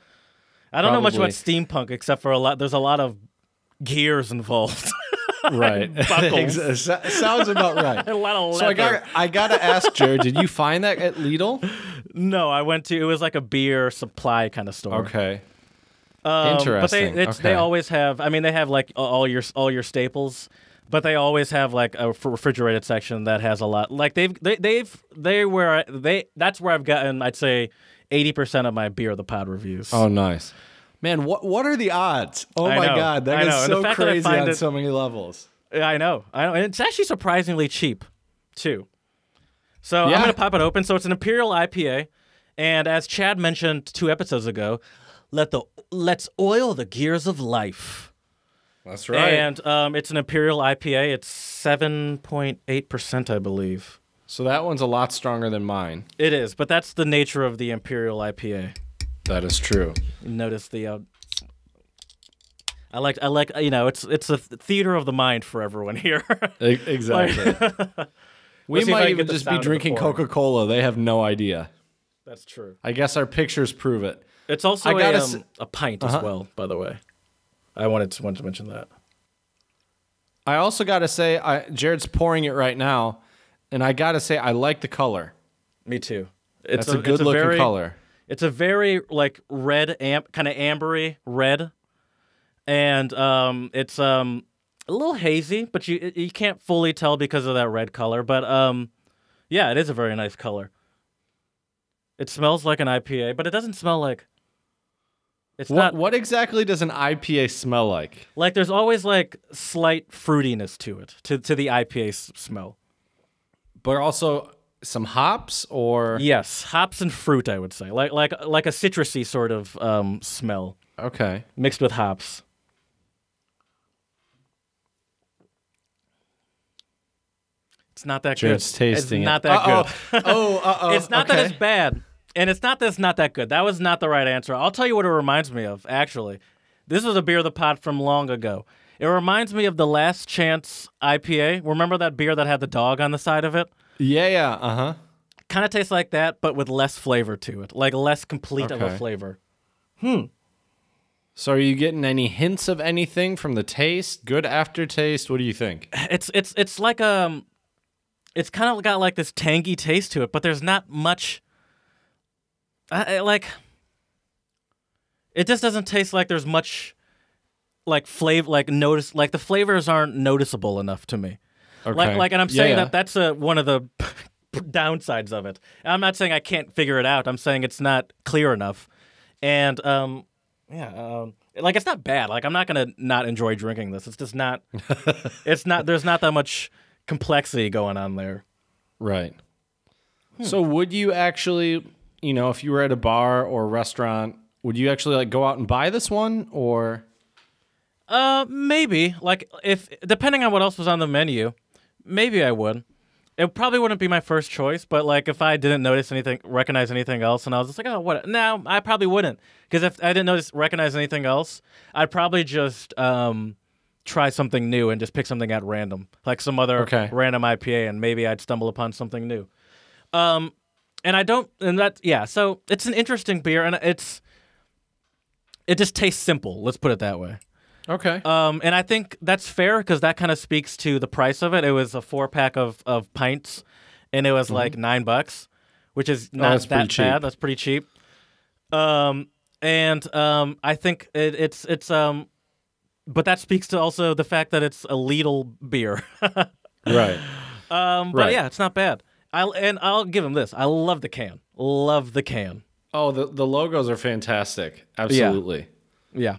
I don't know much about steampunk except for a lot. There's a lot of gears involved. Right. Buckles. Sounds about right. a lot of So I got I gotta ask Jared, did you find that at Lidl? no, I went to. It was like a beer supply kind of store. Okay. Um, But Interesting. they it's, they always have. I mean, they have like all your all your staples, but they always have like a refrigerated section that has a lot. Like they've they, they've they where I- they that's where I've gotten I'd say eighty percent of my beer the pod reviews. Oh, nice. Man, what what are the odds? Oh I my know. god, that I is know. So fact that I crazy on it- so many levels. Yeah, I know. I know. And it's actually surprisingly cheap, too. So Yeah. I'm going to pop it open. So it's an Imperial IPA. And as Chad mentioned two episodes ago, let the let's oil the gears of life. That's right. And um, it's an Imperial IPA. It's 7.8%, I believe. so that one's a lot stronger than mine. It is, but that's the nature of the Imperial IPA. That is true. Notice the. Uh, I like, I like, you know, it's it's a theater of the mind for everyone here. Exactly. we if I might even just be sound of the drinking. Coca Cola. They have no idea. That's true. I guess our pictures prove it. It's also I a, um, s- a pint Uh-huh. as well, by the way. I wanted to, wanted to mention that. I also got to say, I, Jared's pouring it right now, and I got to say, I like the color. Me too. It's That's a, good it's looking very, color. It's a very like red amp, kind of ambery red, and um, it's um a little hazy, but you you can't fully tell because of that red color. But um, yeah, it is a very nice color. It smells like an IPA, but it doesn't smell like. It's What, not what exactly does an IPA smell like? like there's always like slight fruitiness to it, to to the IPA s- smell. But also some hops or Yes, hops and fruit, I would say, like like like a citrusy sort of um, smell okay. mixed with hops. It's not that Jared's good. tasting it's it. not that good. Oh, uh oh. it's not that it's bad, and it's not that it's not that good. That was not the right answer. I'll tell you what it reminds me of. Actually, this was a beer of the pot from long ago. It reminds me of the Last Chance IPA. Remember that beer that had the dog on the side of it? Yeah, yeah. Uh huh. Kind of tastes like that, but with less flavor to it, like less complete of a flavor. So, are you getting any hints of anything from the taste? Good aftertaste? What do you think? It's it's it's like um, it's kind of got like this tangy taste to it, but there's not much. I, like, it just doesn't taste like there's much, like flavor, like notice, like the flavors aren't noticeable enough to me. Okay. Like, like, and I'm saying yeah. that that's a, one of the downsides of it. I'm not saying I can't figure it out. I'm saying it's not clear enough, and um, yeah, um, like it's not bad. Like I'm not gonna not enjoy drinking this. It's just not. it's not. There's not that much complexity going on there. Right. Hmm. So would you actually, you know, if you were at a bar or a restaurant, would you actually like go out and buy this one or Uh, maybe. Like if depending on what else was on the menu, maybe I would. It probably wouldn't be my first choice, but like if I didn't notice anything, recognize anything else, and I was just like, oh, what? No, I probably wouldn't, because if I didn't notice, recognize anything else, I'd probably just um try something new and just pick something at random, like some other Okay. random IPA, and maybe I'd stumble upon something new. Um, and I don't, and that, yeah. So it's an interesting beer, and it's it just tastes simple. Let's put it that way. Okay. Um, and I think that's fair because that kind of speaks to the price of it. It was a four pack of, of pints, and it was like nine bucks, which is not Mm-hmm. Oh, that's pretty that cheap. bad. That's pretty cheap. Um, and um, I think it, it's it's um, but that speaks to also the fact that it's a Lidl beer. right. um, but Right. yeah, it's not bad. I and I'll give him this. I love the can. Love the can. Oh, the the logos are fantastic. Absolutely. Yeah.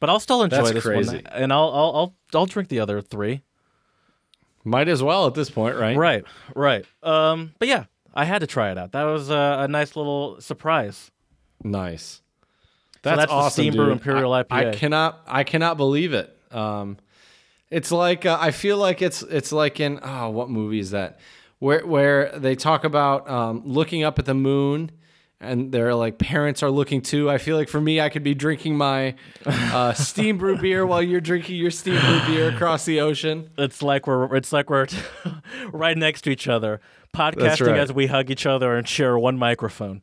But I'll still enjoy That's this crazy. one, and I'll I'll I'll I'll drink the other three. Might as well at this point, right? Right, right. Um, but yeah, I had to try it out. That was a, a nice little surprise. Nice. That's, that's the awesome, Steam Brew dude. Imperial I, I cannot I cannot believe it. Um it's like uh, I feel like it's it's like in oh what movie is that? Where where they talk about um, looking up at the moon and they're like parents are looking too. I feel like for me I could be drinking my uh, steam brew beer while you're drinking your steam brew beer across the ocean. It's like we're it's like we're right next to each other, podcasting right. as we hug each other and share one microphone.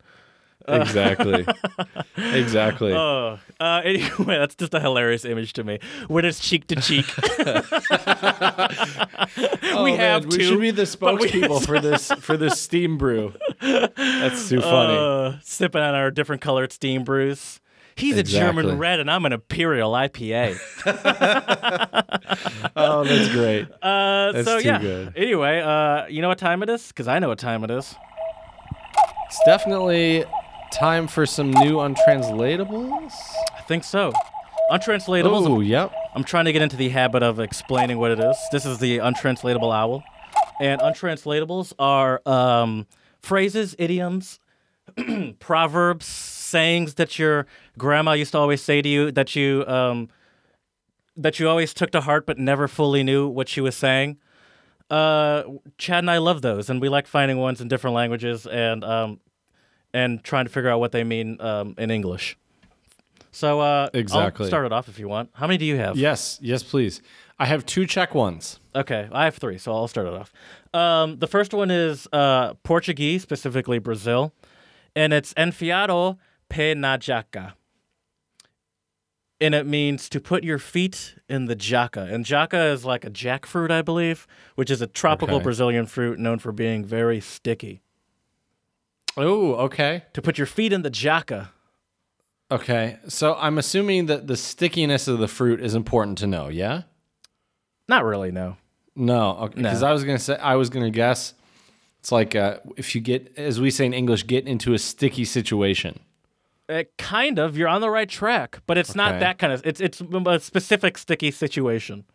Exactly. exactly. Oh, uh, anyway, that's just a hilarious image to me. When it's cheek to cheek. Oh, we man, have we should be the spokespeople for this for this steam brew. That's too funny. uh, sipping on our different colored steam brews. He's a German red, and I'm an Imperial IPA. oh, that's great. Uh, That's so too yeah. good. Anyway, uh, you know what time it is? Because I know what time it is. It's definitely time for some new untranslatables. I think so. Untranslatables. Oh, yep. I'm trying to get into the habit of explaining what it is. This is the untranslatable owl, and untranslatables are um, phrases, idioms, proverbs, sayings that your grandma used to always say to you that you um, that you always took to heart but never fully knew what she was saying. Uh, Chad and I love those, and we like finding ones in different languages and um, and trying to figure out what they mean um, in English. So uh, Exactly. I'll start it off if you want. How many do you have? Yes, yes, please. I have two Czech ones. Okay, I have three, so I'll start it off. Um, the first one is uh, Portuguese, specifically Brazil, and it's enfiado pé na jaca. And it means to put your feet in the jaca. And jaca is like a jackfruit, I believe, which is a tropical Okay. Brazilian fruit known for being very sticky. Oh, okay. To put your feet in the jaca. Okay. So I'm assuming that the stickiness of the fruit is important to know, yeah? Not really, no. No, because No. I was gonna say I was gonna guess it's like uh, if you get, as we say in English, get into a sticky situation. Uh, kind of. You're on the right track, but it's not that kind of. It's it's a specific sticky situation.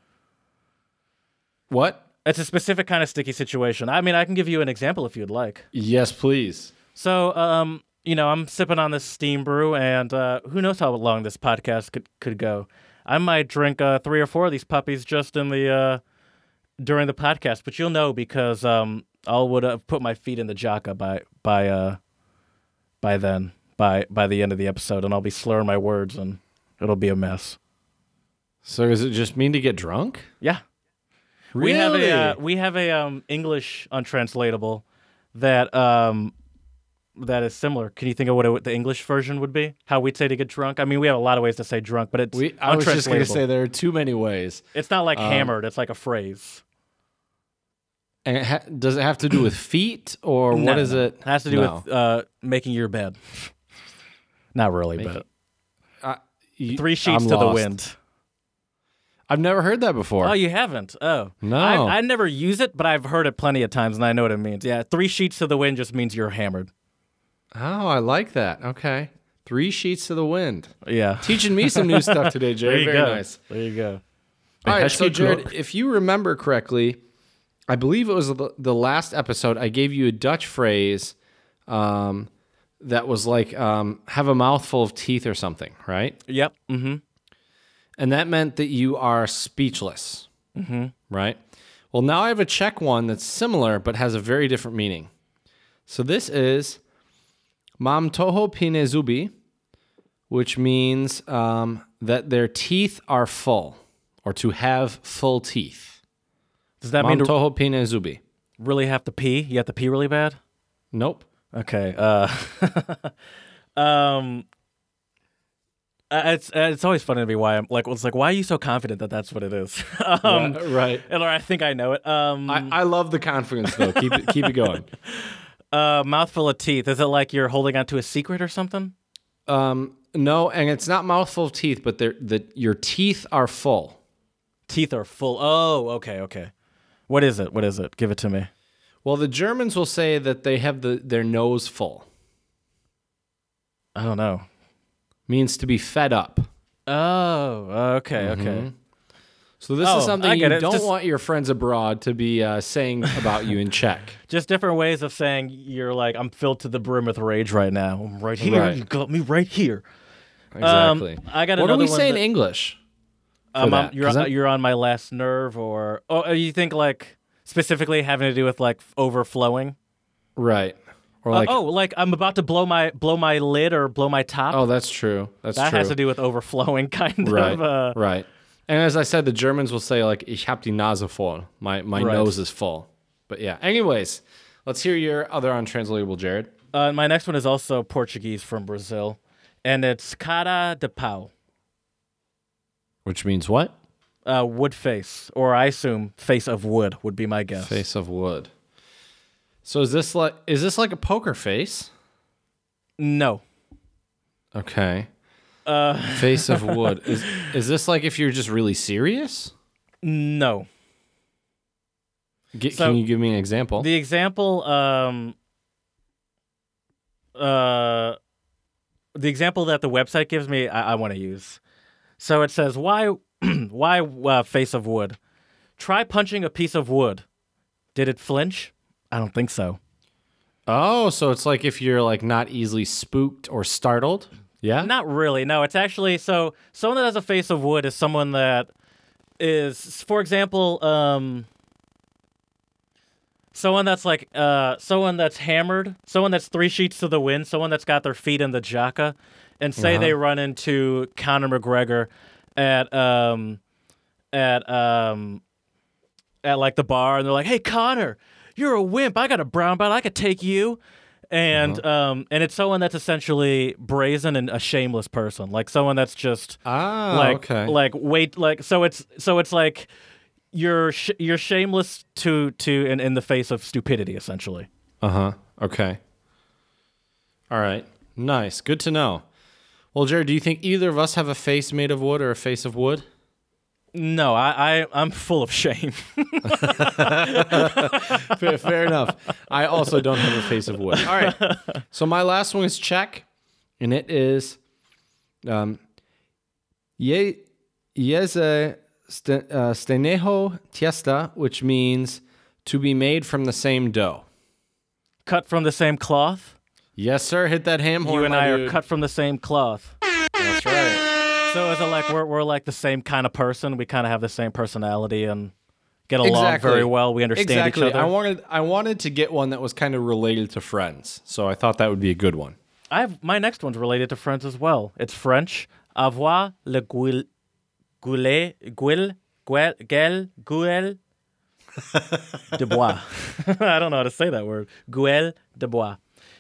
What? It's a specific kind of sticky situation. I mean, I can give you an example if you'd like. Yes, please. So, um, you know, I'm sipping on this steam brew, and uh, who knows how long this podcast could could go. I might drink uh, three or four of these puppies just in the uh, during the podcast, but you'll know because um, I would have put my feet in the jaca by by uh by then by by the end of the episode, and I'll be slurring my words, and it'll be a mess. So does it just mean to get drunk? Yeah, we have a uh, we have a um, English untranslatable that um that is similar. Can you think of what it, the English version would be? How we'd say to get drunk? I mean, we have a lot of ways to say drunk, but it's we, I was just going to say there are too many ways. it's not like um, hammered. It's like a phrase. And it ha- does it have to do with feet or No, what is it? It has to do No. with uh, making your bed. Not really, Making- but Uh, you- three sheets I'm to the wind. I've never heard that before. Oh, you haven't? Oh, No. I, I never use it, but I've heard it plenty of times, and I know what it means. Yeah, three sheets to the wind just means you're hammered. Oh, I like that. Okay. Three sheets to the wind. Yeah. Teaching me some new stuff today, Jared. Very go. nice. There you go. All right, so Jared, if you remember correctly, I believe it was the, the last episode. I gave you a Dutch phrase um, that was like um, "have a mouthful of teeth" or something, right? Yep. Mm-hmm. And that meant that you are speechless, mm-hmm. right? Well, now I have a Czech one that's similar but has a very different meaning. So this is "mam toho pine zuby," which means um, that their teeth are full, or to have full teeth. Does that Mam mean to toho pine zuby. really have to pee? You have to pee really bad? Nope. Okay. Uh, um, it's it's always funny to me why I'm like it's like why are you so confident that that's what it is? um, Uh, right. and I think I know it. Um, I, I love the confidence though. Keep it keep it going. uh, mouthful of teeth. Is it like you're holding onto a secret or something? Um, no, and it's not mouthful of teeth, but they're the your teeth are full. Teeth are full. Oh, okay, okay. What is it? What is it? Give it to me. Well, the Germans will say that they have the their nose full. I don't know. Means to be fed up. Oh, okay, okay. So this Oh, is something you it. don't Just- want your friends abroad to be uh, saying about you in Czech. Just different ways of saying you're like I'm filled to the brim with rage right now. I'm right here. Right. You got me right here. Exactly. I got what do we say in English? for Um, you're I'm- you're on my last nerve, or oh, you think like specifically having to do with like overflowing? Right. Or Uh, oh, like I'm about to blow my blow my lid or blow my top. oh, that's true. That's that true. has to do with overflowing, kind right. of. Uh, right. And as I said, the Germans will say like "Ich hab die Nase voll." My my Right. nose is full. But yeah. Anyways, let's hear your other untranslatable, Jared. Uh, my next one is also Portuguese from Brazil, and it's cara de pau, Which means what? uh, wood face, or I assume face of wood would be my guess. Face of wood. So is this like is this like a poker face? No. Okay. Uh, Face of wood. Is is this like if you're just really serious? no. Get, So- can you give me an example? The example, um, uh, the example that the website gives me, I, I want to use. So it says, "Why, why uh, face of wood? Try punching a piece of wood. Did it flinch? I don't think so. oh, so it's like if you're like not easily spooked or startled. Yeah. Not really. No, it's actually so. Someone that has a face of wood is someone that is, for example, um, someone that's like uh, someone that's hammered, someone that's three sheets to the wind, someone that's got their feet in the jaca, and say Uh-huh. they run into Conor McGregor at um at um at like the bar, and they're like, "Hey, Conor, you're a wimp. I got a brown belt. I could take you." And Uh-huh. um and it's someone that's essentially brazen and a shameless person, like someone that's just Ah, like okay. like wait like so it's so it's like you're sh- you're shameless to to in, in the face of stupidity essentially. Uh huh. Okay. All right. Nice. Good to know. Well, Jared, do you think either of us have a face made of wood or a face of wood? No, I, I I'm full of shame. fair, fair enough. I also don't have a face of wood. All right. So my last one is Czech, and it is um, je jeze st- uh, stejného tiesta, which means to be made from the same dough. cut from the same cloth. Yes, sir. Hit that ham horn. you and I are cut from the same cloth. So is it like we're we're like the same kind of person? We kind of have the same personality and get along Exactly. very well. We understand exactly. each other. I wanted I wanted to get one that was kind of related to Friends, so I thought that would be a good one. I have my next one's related to Friends as well. It's French. Avoir le gueule, gueule, gueule, gueule, gueule, gueule de bois. I don't know how to say that word. Gueule de bois.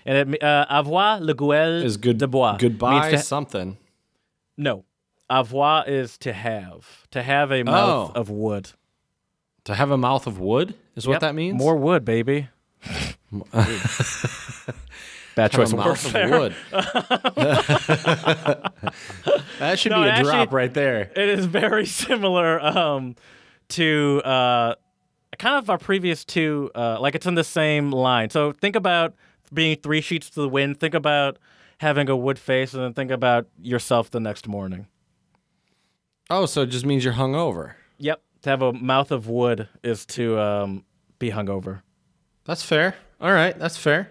And it, uh, avoir le gueule Is good de bois. Goodbye means to- something. no. Avoir is to have. To have a mouth Oh. of wood. To have a mouth of wood is what Yep. that means. More wood, baby. Bad have choice a of mouth of wood. that should No, be a actually- drop right there. it is very similar um, to uh, kind of our previous two. Uh, like it's in the same line. So think about being three sheets to the wind. Think about having a wood face, and then think about yourself the next morning. Oh, so it just means you're hungover. Yep. To have a mouth of wood is to um, be hungover. That's fair. All right, that's fair.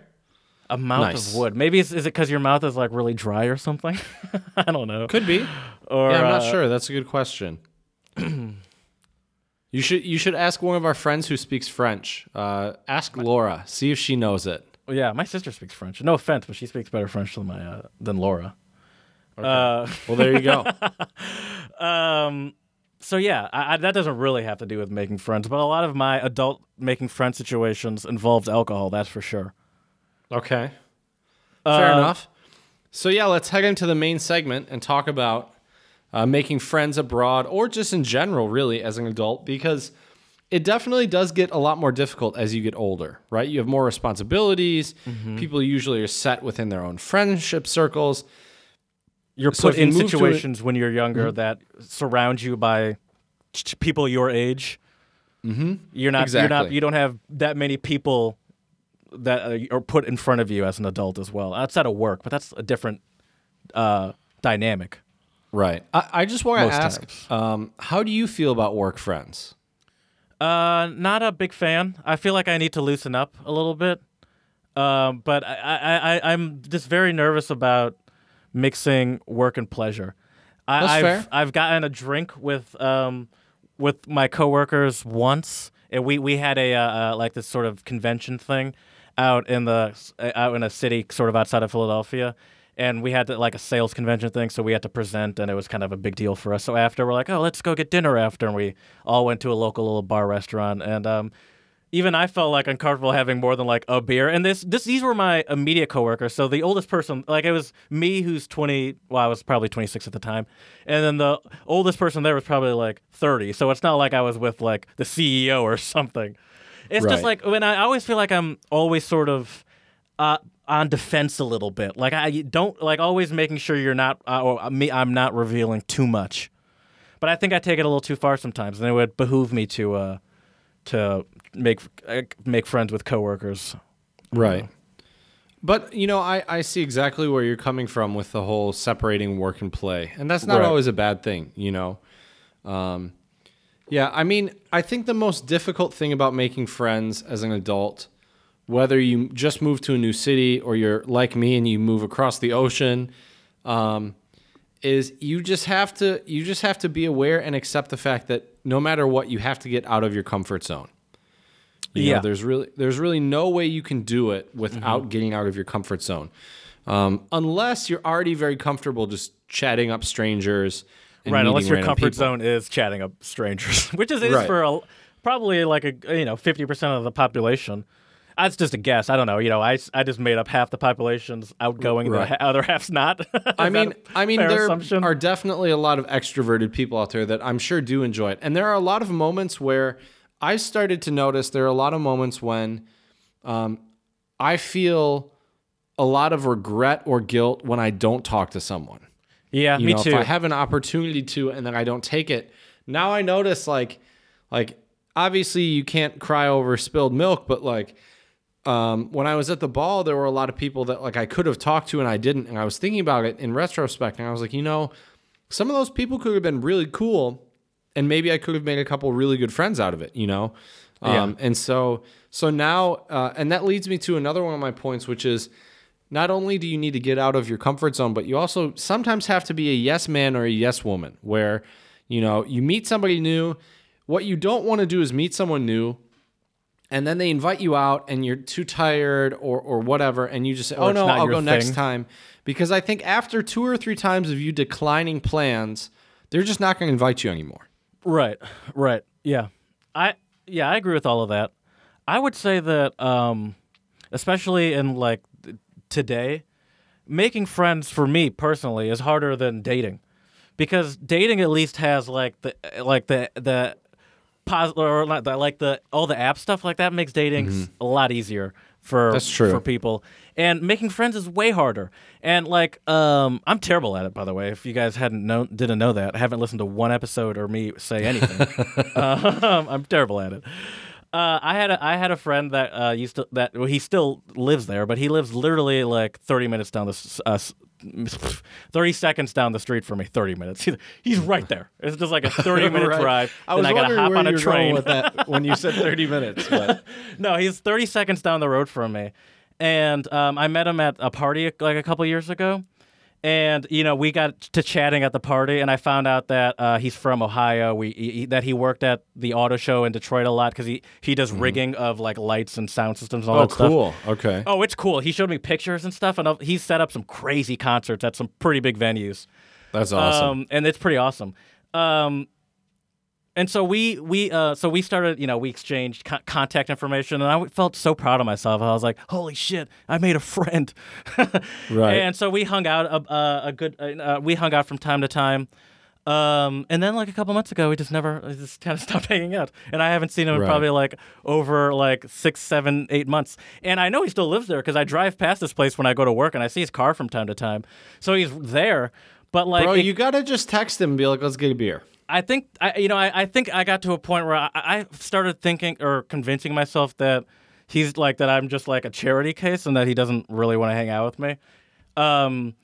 A mouth Nice. of wood. Maybe it's, is it because your mouth is like really dry or something? I don't know. Could be. Or yeah, I'm not uh, sure. That's a good question. you should you should ask one of our friends who speaks French. Uh, ask Laura. See if she knows it. Yeah, my sister speaks French. No offense, but she speaks better French than my uh, than Laura. Uh, Well, there you go. um, so yeah, I, I, that doesn't really have to do with making friends, but a lot of my adult making friend situations involved alcohol. That's for sure. okay. Fair Uh, enough. So yeah, let's head into the main segment and talk about uh, making friends abroad, or just in general, really, as an adult, because it definitely does get a lot more difficult as you get older, right? You have more responsibilities. Mm-hmm. People usually are set within their own friendship circles. You're put if you in move to a- situations when you're younger that surround you by ch- people your age. Mm-hmm. You're not. You're not. You don't have that many people that uh, are put in front of you as an adult as well, outside of work. But that's a different uh, dynamic. Right. I, I just want to ask, um, how do you feel about work friends? Uh, not a big fan. I feel like I need to loosen up a little bit. Um, but I, I, I, I'm just very nervous about mixing work and pleasure. I, That's I've, fair. I've gotten a drink with um with my coworkers once, and we we had a uh, uh, like this sort of convention thing out in the uh, out in a city sort of outside of Philadelphia. And we had to, like a sales convention thing, so we had to present, and it was kind of a big deal for us. So after, we're like, "Oh, let's go get dinner after," and we all went to a local little bar restaurant. And um, even I felt like uncomfortable having more than like a beer. And this, this, these were my immediate coworkers. So the oldest person, like it was me, who's twenty. Well, I was probably twenty six at the time, and then the oldest person there was probably like thirty. So it's not like I was with like the CEO or something. It's Right. just like when I always feel like I'm always sort of uh, on defense a little bit. Like I don't like always making sure you're not uh, or me. I'm not revealing too much. But I think I take it a little too far sometimes, and it would behoove me to uh, to make uh, make friends with coworkers. Right. But, you know, I, I see exactly where you're coming from with the whole separating work and play. And that's not Right. always a bad thing, you know? Um, yeah, I mean, I think the most difficult thing about making friends as an adult, whether you just move to a new city or you're like me and you move across the ocean, um, is you just have to you just have to be aware and accept the fact that no matter what, you have to get out of your comfort zone. You know, Yeah. there's really there's really no way you can do it without Mm-hmm. getting out of your comfort zone, um, unless you're already very comfortable just chatting up strangers. Right, unless your comfort people. zone is chatting up strangers, which is, is Right. for a, probably like a you know fifty percent of the population. That's just a guess. I don't know. You know, I, I just made up half the population's outgoing, Right. the ha- other half's not. I mean, I mean, there assumption? are definitely a lot of extroverted people out there that I'm sure do enjoy it, and there are a lot of moments where I started to notice there are a lot of moments when um, I feel a lot of regret or guilt when I don't talk to someone. yeah, you me know, too. If I have an opportunity to and then I don't take it, now I notice like like obviously you can't cry over spilled milk, but like um, when I was at the ball, there were a lot of people that like I could have talked to and I didn't, and I was thinking about it in retrospect, and I was like, you know, some of those people could have been really cool, and maybe I could have made a couple really good friends out of it, you know. Um, And so so now, uh, and that leads me to another one of my points, which is not only do you need to get out of your comfort zone, but you also sometimes have to be a yes man or a yes woman, where you know you meet somebody new. what you don't want to do is meet someone new and then they invite you out and you're too tired or or whatever and you just say, "Oh no, I'll go next time." Because I think after two or three times of you declining plans, they're just not going to invite you anymore. Right, right. Yeah. I yeah, I agree with all of that. I would say that um especially in like today, making friends for me personally is harder than dating. Because dating at least has like the like the the pos- or not the, like the all the app stuff like that makes dating a lot easier for. That's true. for people. And making friends is way harder. And like um I'm terrible at it by the way. If you guys hadn't known didn't know that, I haven't listened to one episode or me say anything. um, I'm terrible at it. Uh, I had a I had a friend that uh, used to that well, he still lives there, but he lives literally like 30 minutes down the uh, 30 seconds down the street from me. 30 minutes. He's, right there. It's just like a 30 minute Right. drive. I was I gotta hop where on a you were going train. with that when you said 30 minutes. But no, he's 30 seconds down the road from me. And um, I met him at a party like a couple years ago. And you know, we got to chatting at the party, and I found out that uh, he's from Ohio. We he, that he worked at the auto show in Detroit a lot because he he does rigging of like lights and sound systems and all oh, that stuff. cool. Okay. Oh, it's cool. He showed me pictures and stuff, and he's set up some crazy concerts at some pretty big venues. That's awesome. Um, and it's pretty awesome. Um, and so we we uh, so we started, you know, we exchanged co- contact information, and I felt so proud of myself. I was like, "Holy shit, I made a friend!" Right. And so we hung out a, a, a good. Uh, we hung out from time to time. Um, and then like a couple months ago, we just never we just kind of stopped hanging out, and I haven't seen him in probably like over like six, seven, eight months. And I know he still lives there because I drive past this place when I go to work, and I see his car from time to time. So he's there, but like Bro, it- you got to just text him and be like, let's get a beer. I think I, you know, I, I think I got to a point where I, I started thinking or convincing myself that he's like that I'm just like a charity case and that he doesn't really want to hang out with me. Um,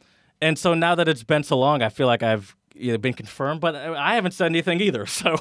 and so now that it's been so long, I feel like I've you know, been confirmed, but I haven't said anything either. So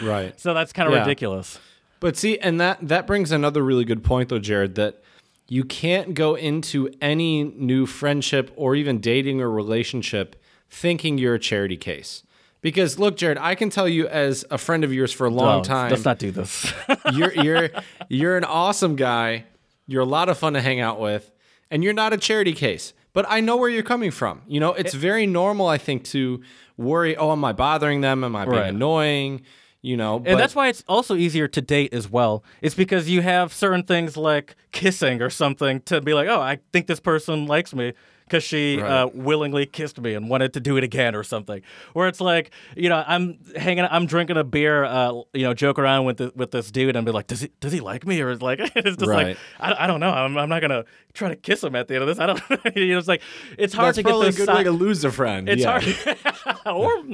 Right. so that's kind of Yeah. ridiculous. But see, and that that brings another really good point though, Jared, that you can't go into any new friendship or even dating or relationship thinking you're a charity case. Because look, Jared, I can tell you as a friend of yours for a long Oh, time, Let's not do this. you're you're you're an awesome guy. You're a lot of fun to hang out with, and you're not a charity case. But I know where you're coming from. You know, it's very normal, I think, to worry. Oh, am I bothering them? Am I being Right. annoying? You know, but and that's why it's also easier to date as well. It's because you have certain things like kissing or something to be like, oh, I think this person likes me because she Right. uh, willingly kissed me and wanted to do it again or something. Where it's like, you know, I'm hanging, I'm drinking a beer, uh, you know, joke around with the, with this dude and be like, does he does he like me or is like it's just Right. like I, I don't know. I'm, I'm not gonna try to kiss him at the end of this. I don't. you know, it's like it's hard that's to get those good si- way to lose a friend. It's yeah. hard, or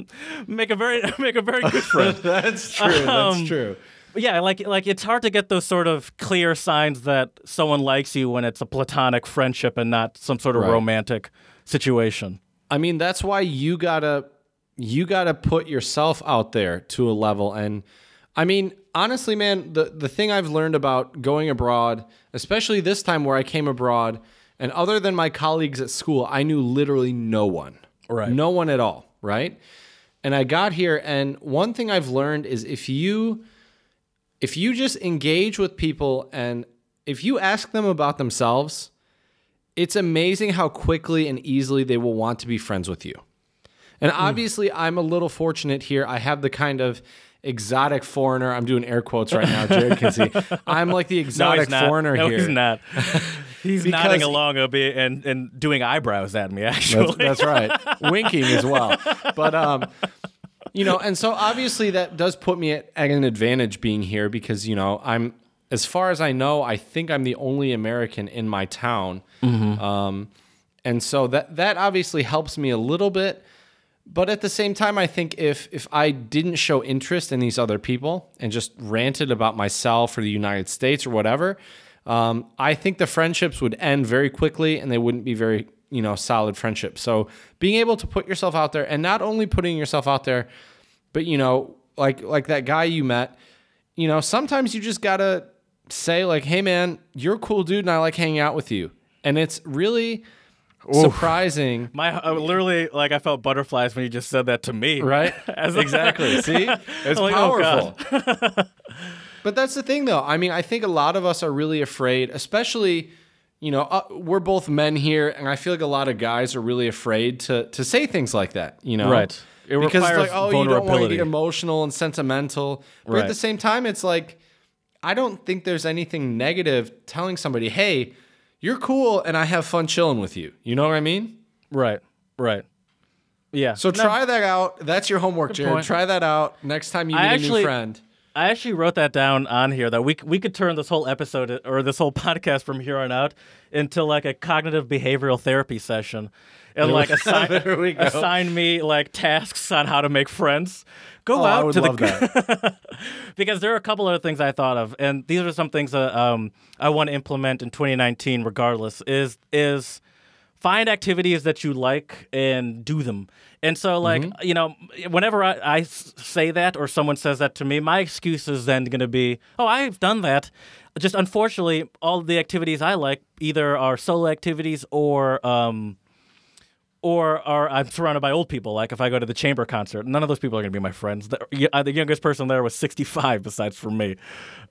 make a very make a very good friend. that's true. Um, that's true. Yeah, like like it's hard to get those sort of clear signs that someone likes you when it's a platonic friendship and not some sort of Right. romantic situation. I mean, that's why you gotta you gotta put yourself out there to a level. And I mean, honestly, man, the the thing I've learned about going abroad, especially this time where I came abroad, and other than my colleagues at school, I knew literally no one. Right. No one at all. Right. And I got here, and one thing I've learned is if you if you just engage with people and if you ask them about themselves, it's amazing how quickly and easily they will want to be friends with you. And obviously, I'm a little fortunate here. I have the kind of exotic foreigner. I'm doing air quotes right now. Jared can see. I'm like the No, exotic not. foreigner no, here. he's not. He's Because- nodding along a bit and, and doing eyebrows at me. Actually, That's, that's right. Winking as well. But um, you know, and so obviously that does put me at, at an advantage being here because you know I'm as far as I know, I think I'm the only American in my town. Um, and so that that obviously helps me a little bit. But at the same time, I think if if I didn't show interest in these other people and just ranted about myself or the United States or whatever, um, I think the friendships would end very quickly and they wouldn't be very you know solid friendships. So being able to put yourself out there and not only putting yourself out there, but you know like like that guy you met, you know sometimes you just gotta say like, hey man, you're a cool dude and I like hanging out with you. And it's really surprising. My uh, literally like I felt butterflies when you just said that to me. Right? Exactly. See? It's like, oh, powerful. but that's the thing, though. I mean, I think a lot of us are really afraid, especially, you know, uh, we're both men here, and I feel like a lot of guys are really afraid to to say things like that, you know? Right. It because it's like, oh, you don't want to get emotional and sentimental. But at the same time, it's like, I don't think there's anything negative telling somebody, hey, you're cool and I have fun chilling with you. You know what I mean? Right. Right. Yeah. So No, try that out. That's your homework, Jared. point. Try that out next time you meet I a actually- new friend. I actually wrote that down on here that we we could turn this whole episode or this whole podcast from here on out into like a cognitive behavioral therapy session, and like assign There we go. assign me like tasks on how to make friends. Go Oh, I out would to love the because there are a couple other things I thought of, and these are some things that um, I want to implement in 2019. Regardless, is is find activities that you like and do them. And so, like Mm-hmm. you know, whenever I say that or someone says that to me, my excuse is then going to be, "Oh, I've done that." Just unfortunately, all the activities I like either are solo activities or um, or are I'm surrounded by old people. Like if I go to the chamber concert, none of those people are going to be my friends. The, uh, the youngest person there was 65, besides for me.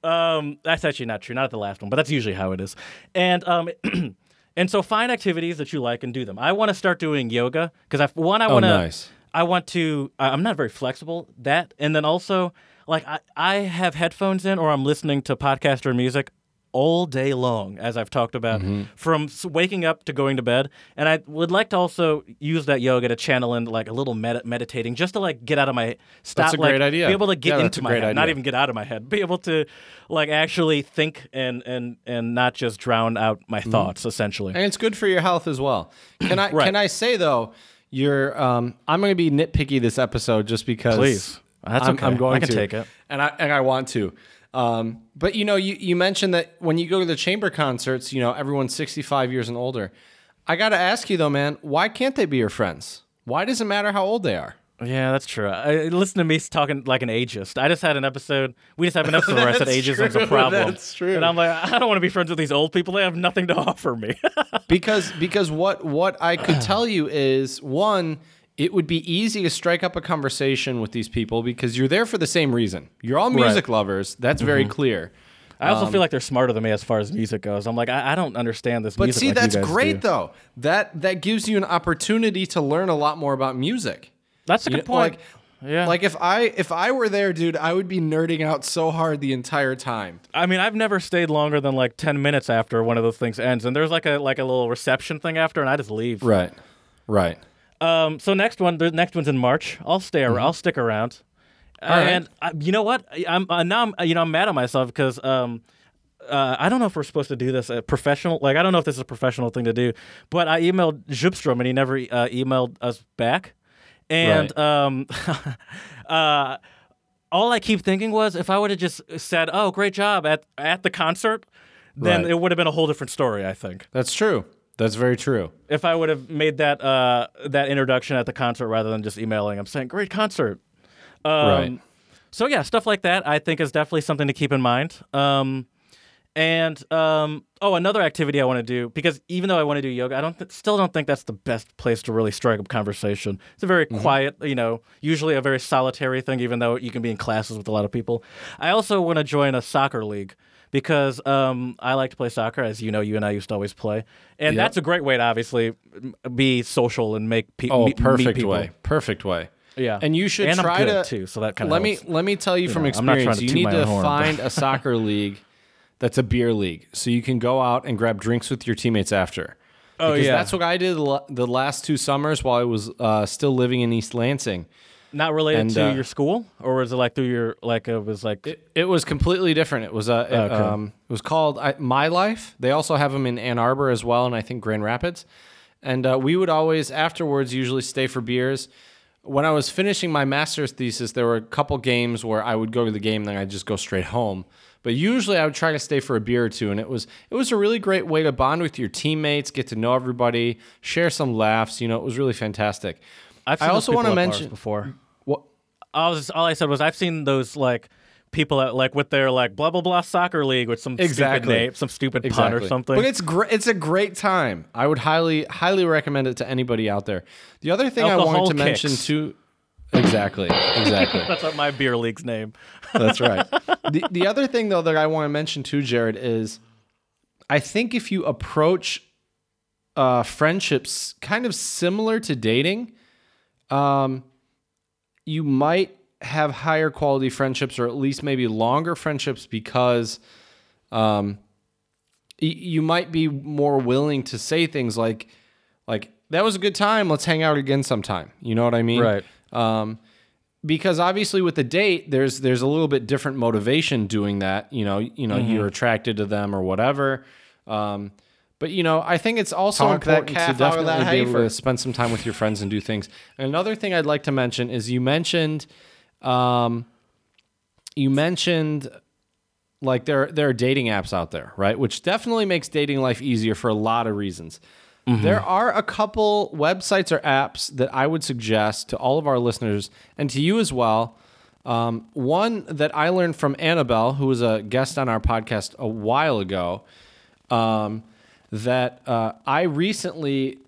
Um, that's actually not true. Not at the last one, but that's usually how it is. And um, and so find activities that you like and do them. I want to start doing yoga because I one I want to. Oh, nice. I want to. I'm not very flexible. That and then also like I, I have headphones in or I'm listening to podcast or music all day long, as I've talked about, Mm-hmm. from waking up to going to bed. And I would like to also use that yoga to channel in like a little med- meditating, just to like get out of my stop. That's a like, great idea. Be able to get Yeah, into my head, not even get out of my head. Be able to like actually think and and and not just drown out my Mm-hmm. thoughts. Essentially, and it's good for your health as well. Can I Right. can I say though, you're um, I'm going to be nitpicky this episode just because. Please. That's I'm, okay. I'm going I can to take it. and I and I want to. Um, but you know, you you mentioned that when you go to the chamber concerts, you know, everyone's 65 years and older. I got to ask you though, man, why can't they be your friends? Why does it matter how old they are? Yeah, that's true. I, listen to me talking like an ageist. I just had an episode. We just have an episode where I said ageism's a problem. that's true. And I'm like, I don't want to be friends with these old people. They have nothing to offer me. because because what what I could tell you is one, it would be easy to strike up a conversation with these people because you're there for the same reason. You're all music lovers. That's Mm-hmm. very clear. I also feel like they're smarter than me as far as music goes. I'm like, I, I don't understand this But see, like you that's great do. though. That that gives you an opportunity to learn a lot more about music. That's a You good know, point. Like, yeah. like if I if I were there, dude, I would be nerding out so hard the entire time. I mean, I've never stayed longer than like ten minutes after one of those things ends, and there's like a like a little reception thing after, and I just leave. Right. Right. Um, so next one, the next one's in March. I'll stay. ar- I'll stick around. Mm-hmm. right. And I, you know what? I- I'm uh, now. I'm you know I'm mad at myself because um, uh, I don't know if we're supposed to do this uh, professional. Like I don't know if this is a professional thing to do. But I emailed Zupstrom and he never uh, emailed us back. And um, uh, all I keep thinking was if I would have just said, "Oh, great job at at the concert," then Right. it would have been a whole different story. I think That's true. That's very true. if I would have made that uh, that introduction at the concert rather than just emailing him saying "Great concert." Um, Right. So yeah, stuff like that I think is definitely something to keep in mind. Um, and um, oh, another activity I want to do because even though I want to do yoga, I don't th- still don't think that's the best place to really strike up conversation. It's a very quiet, you know, usually a very solitary thing. Even though you can be in classes with a lot of people, I also want to join a soccer league because um, I like to play soccer, as you know, you and I used to always play, and Yep. that's a great way to obviously be social and make pe- Oh, meet, meet perfect people. way. Perfect way. Yeah, And you should and try to too. So that kind of let me let me tell you, from know, I'm not trying experience. You need to horn, find a soccer league that's a beer league, so you can go out and grab drinks with your teammates after. Oh, because yeah. that's what I did the the last two summers while I was uh, still living in East Lansing. Not related And, to uh, your school, or was it like through your like it was like It, it was completely different. It was uh, it, Okay. um, it was called I, My Life. They also have them in Ann Arbor as well, and I think Grand Rapids. And uh, we would always afterwards usually stay for beers. When I was finishing my master's thesis, there were a couple games where I would go to the game, then I'd just go straight home. But usually I would try to stay for a beer or two, and it was it was a really great way to bond with your teammates, get to know everybody, share some laughs. You know, it was really fantastic. I've seen those also wanna mention- before. I was all I said was I've seen those like people that like with their like blah blah blah soccer league with some Exactly. stupid name, some stupid pun or something. But it's great. It's a great time. I would highly, highly recommend it to anybody out there. The other thing I wanted Alcohol to mention too. Exactly. Exactly. That's what my beer league's name. That's right. the The other thing though that I want to mention too, Jared, is I think if you approach uh, friendships kind of similar to dating, um, you might have higher quality friendships or at least maybe longer friendships because um, you might be more willing to say things like like that was a good time let's hang out again sometime you know what i mean Right. um, because obviously with the date there's there's a little bit different motivation doing that you know you know Mm-hmm. you're attracted to them or whatever um, but you know i think it's also that important to calf out of definitely be able to spend some time with your friends and do things and another thing i'd like to mention is you mentioned um, you mentioned like there there are dating apps out there, right? Which definitely makes dating life easier for a lot of reasons. There are a couple websites or apps that I would suggest to all of our listeners and to you as well. Um, one that I learned from Annabelle, who was a guest on our podcast a while ago, um, that uh, I recently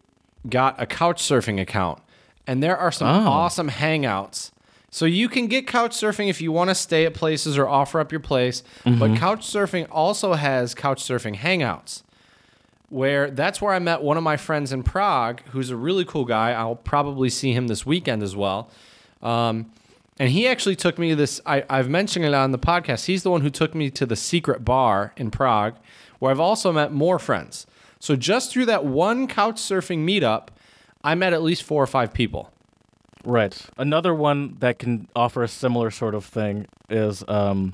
got a couch surfing account, and there are some awesome hangouts. So you can get couch surfing if you want to stay at places or offer up your place, but couch surfing also has couch surfing hangouts. Where that's where I met one of my friends in Prague, who's a really cool guy. I'll probably see him this weekend as well. Um, and he actually took me to this. I, I've mentioned it on the podcast. He's the one who took me to the secret bar in Prague, where I've also met more friends. So just through that one couch surfing meetup, I met at least four or five people. Right. Another one that can offer a similar sort of thing is um,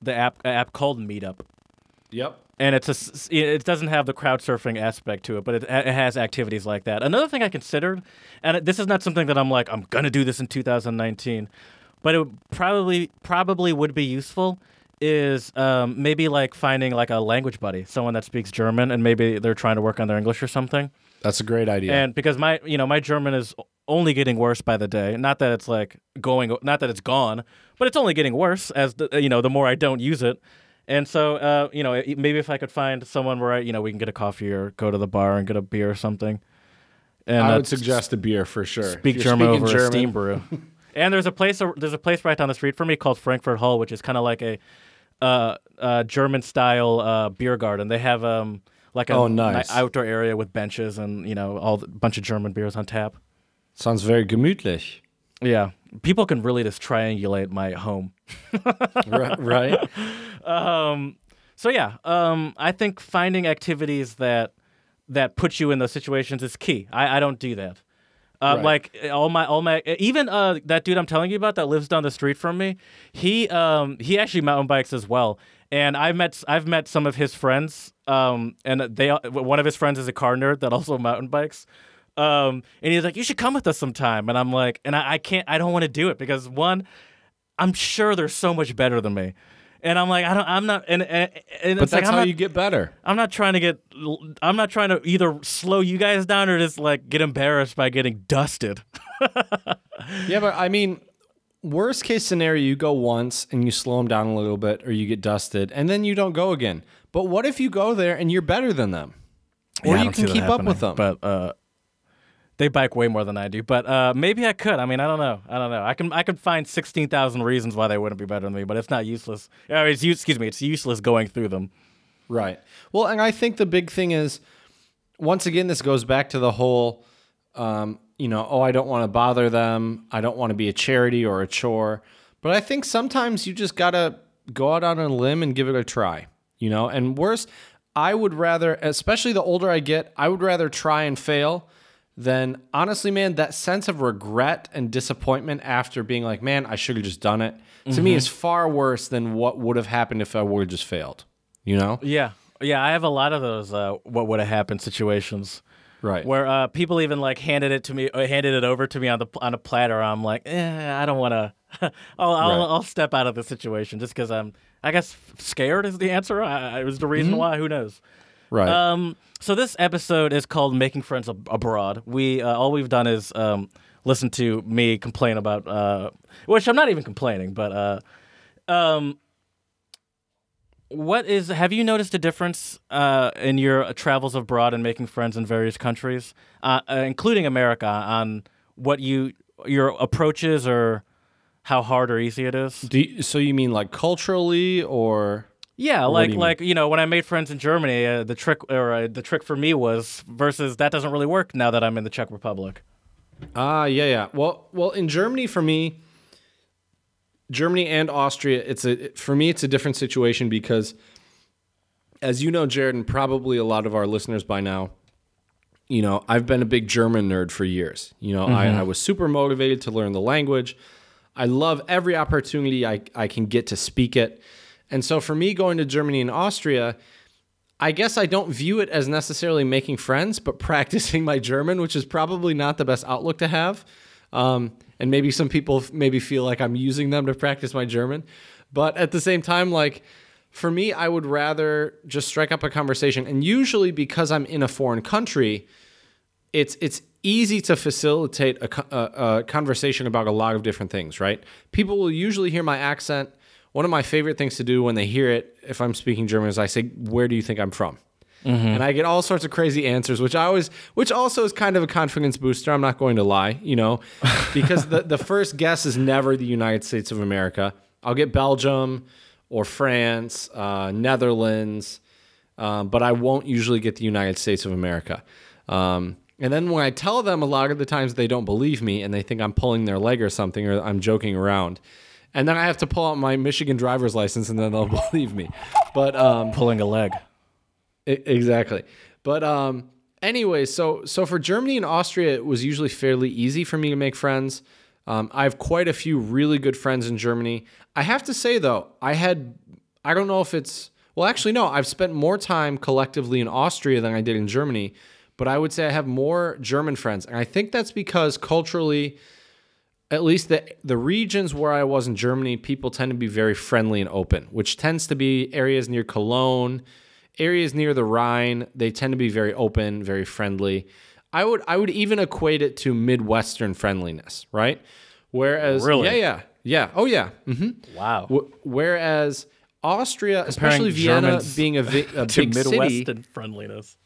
the app app called Meetup, Yep. and it's a it doesn't have the crowd surfing aspect to it, but it, it has activities like that. Another thing I considered, and this is not something that I'm like I'm gonna do this in 2019, but it probably probably would be useful. Is um, maybe like finding like a language buddy, someone that speaks German, and maybe they're trying to work on their English or something. That's a great idea. And because my, you know, my German is only getting worse by the day. Not that it's like going, not that it's gone, but it's only getting worse as the, you know, the more I don't use it. And so, uh, you know, maybe if I could find someone where I, you know, we can get a coffee or go to the bar and get a beer or something. And I would suggest a beer for sure. speak German over a steam brew. and there's a place there's a place right down the street from me called Frankfurt Hall, which is kind of like a uh, uh, German style uh, beer garden. They have um like a Oh, ni- nice. outdoor area with benches and you know all the bunch of German beers on tap. Sounds very gemütlich. Yeah, people can really just triangulate my home. right? right? Um, so yeah, um, I think finding activities that that put you in those situations is key. I, I don't do that. Uh, Right. Like all my all my even uh, that dude I'm telling you about that lives down the street from me. He um he actually mountain bikes as well. And I've met I've met some of his friends. Um, and they one of his friends is a car nerd that also mountain bikes. Um, and he's like, you should come with us sometime. And I'm like, and I, I can't, I don't want to do it because one, I'm sure they're so much better than me. And I'm like, I don't, I'm not, and, and, and But it's like, that's I'm how not, you get better. I'm not trying to get, I'm not trying to either slow you guys down or just like get embarrassed by getting dusted. Yeah, but I mean, worst case scenario, you go once and you slow them down a little bit, or you get dusted, and then you don't go again. But what if you go there and you're better than them, or Yeah, you can keep up with them? But uh, they bike way more than I do. But uh, maybe I could. I mean, I don't know. I don't know. I can I can find sixteen thousand reasons why they wouldn't be better than me, but it's not useless. It's excuse me, it's useless going through them. Right. Well, and I think the big thing is, once again, this goes back to the whole, um, you know, oh, I don't want to bother them. I don't want to be a charity or a chore. But I think sometimes you just got to go out on a limb and give it a try, you know? And worse, I would rather, especially the older I get, I would rather try and fail than, honestly, man, that sense of regret and disappointment after being like, man, I should have just done it, to me is far worse than what would have happened if I would have just failed, you know? Yeah, yeah. I have a lot of those. Uh, what would have happened situations Right. where uh, people even like handed it to me, uh, handed it over to me on the on a platter. I'm like, eh, I don't want to. I'll I'll, Right. I'll step out of the situation just because I'm. I guess scared is the answer. I, it was the reason why. Who knows? Right. Um, so this episode is called "Making Friends Ab- Abroad." We uh, all we've done is um, listen to me complain about, uh, which I'm not even complaining, but uh, Um, what is? Have you noticed a difference uh, in your travels abroad and making friends in various countries, uh, uh, including America, on what you your approaches or how hard or easy it is? Do you, so you mean like culturally or Yeah, What like you mean? like you know when I made friends in Germany, uh, the trick or uh, the trick for me was versus that doesn't really work now that I'm in the Czech Republic. Ah, yeah, yeah. Well, well, in Germany, for me, Germany and Austria, it's a for me, it's a different situation because, as you know, Jared, and probably a lot of our listeners by now, you know, I've been a big German nerd for years. You know, I, I was super motivated to learn the language. I love every opportunity I, I can get to speak it. And so for me, going to Germany and Austria, I guess I don't view it as necessarily making friends, but practicing my German, which is probably not the best outlook to have. Um, and maybe some people maybe feel like I'm using them to practice my German. But at the same time, like for me, I would rather just strike up a conversation. And usually, because I'm in a foreign country, it's it's easy to facilitate a, a, a conversation about a lot of different things, right? People will usually hear my accent. One of my favorite things to do when they hear it, if I'm speaking German, is I say, "Where do you think I'm from?" And I get all sorts of crazy answers, which I always, which also is kind of a confidence booster. I'm not going to lie, you know, because the the first guess is never the United States of America. I'll get Belgium or France, uh, Netherlands, um, but I won't usually get the United States of America. Um, and then when I tell them, a lot of the times they don't believe me and they think I'm pulling their leg or something or I'm joking around. And then I have to pull out my Michigan driver's license and then they'll believe me. But um, Pulling a leg. Exactly. But um anyway, so so for Germany and Austria it was usually fairly easy for me to make friends. Um, I have quite a few really good friends in Germany. I have to say though, I had I don't know if it's well actually no, I've spent more time collectively in Austria than I did in Germany, but I would say I have more German friends. And I think that's because culturally at least the the regions where I was in Germany, people tend to be very friendly and open, which tends to be areas near Cologne, areas near the Rhine. They tend to be very open, very friendly. I would I would even equate it to Midwestern friendliness, right? Whereas, Really? yeah, yeah, yeah, oh yeah. hmm Wow. W- whereas Austria, especially Vienna, Germans being a, vi- a to big city, Midwestern friendliness.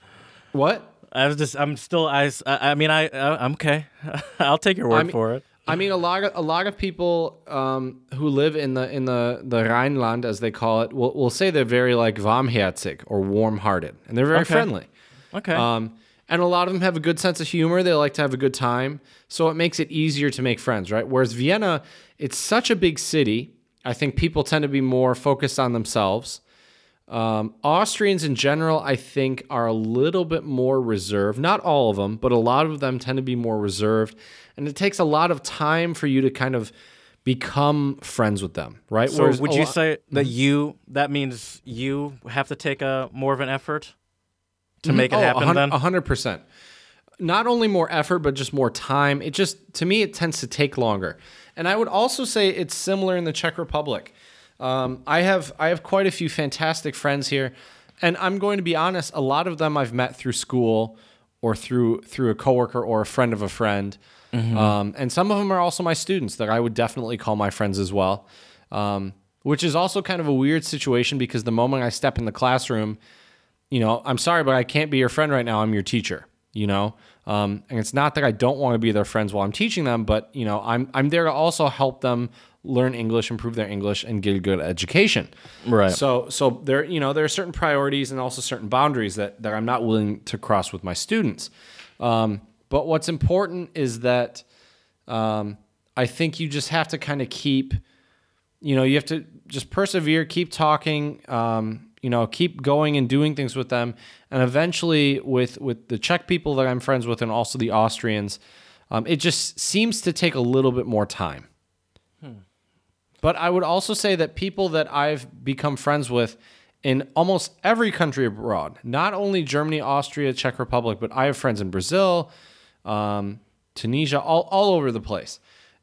what? I was just, I'm still, I, I I mean, I, I I'm okay. I'll take your word mean- for it. I mean, a lot of a lot of people um, who live in the in the the Rhineland, as they call it, will, will say they're very like warmherzig or warm-hearted, and they're very Okay. friendly. Okay. Um, and a lot of them have a good sense of humor. They like to have a good time, so it makes it easier to make friends, right? Whereas Vienna, it's such a big city. I think people tend to be more focused on themselves. Um, Austrians in general, I think, are a little bit more reserved. Not all of them, but a lot of them tend to be more reserved. And it takes a lot of time for you to kind of become friends with them, right? so Whereas would you say that you, that means you have to take a more of an effort to make it Oh, happen a hun- then? A hundred percent. Not only more effort, but just more time. It just, to me, it tends to take longer. And I would also say it's similar in the Czech Republic. Um, I have I have quite a few fantastic friends here, and I'm going to be honest. A lot of them I've met through school or through through a coworker or a friend of a friend, um, and some of them are also my students that I would definitely call my friends as well. Um, which is also kind of a weird situation because the moment I step in the classroom, you know, I'm sorry, but I can't be your friend right now. I'm your teacher, you know? Um, and it's not that I don't want to be their friends while I'm teaching them, but, you know, I'm, I'm there to also help them learn English, improve their English, and get a good education. Right. So, so there, you know, there are certain priorities and also certain boundaries that, that I'm not willing to cross with my students. Um, but what's important is that um, I think you just have to kind of keep you know, you have to just persevere, keep talking, um, you know, keep going and doing things with them, and eventually, with with the Czech people that I'm friends with, and also the Austrians, um, it just seems to take a little bit more time. But I would also say that people that I've become friends with in almost every country abroad, not only Germany, Austria, Czech Republic, but I have friends in Brazil, um, Tunisia, all, all over the place.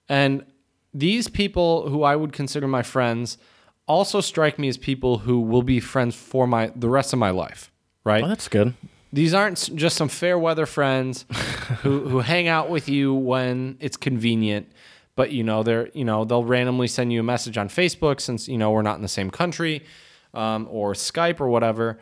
And these people who I would consider my friends also strike me as people who will be friends for my the rest of my life, right? Oh, that's good. These aren't just some fair weather friends who, who hang out with you when it's convenient, but you know they're you know they'll randomly send you a message on Facebook since you know we're not in the same country, um, or Skype or whatever.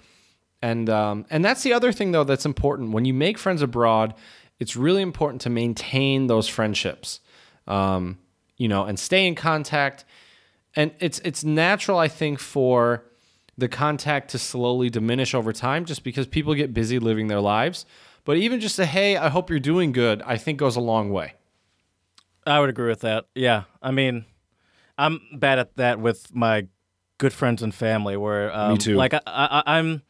And um, and that's the other thing though that's important when you make friends abroad. It's really important to maintain those friendships, um, you know, and stay in contact. And it's it's natural, I think, for the contact to slowly diminish over time, just because people get busy living their lives. But even just a hey, I hope you're doing good, I think goes a long way. I would agree with that. Yeah, I mean, I'm bad at that with my good friends and family. Where um, Me too. Like I, I, I'm,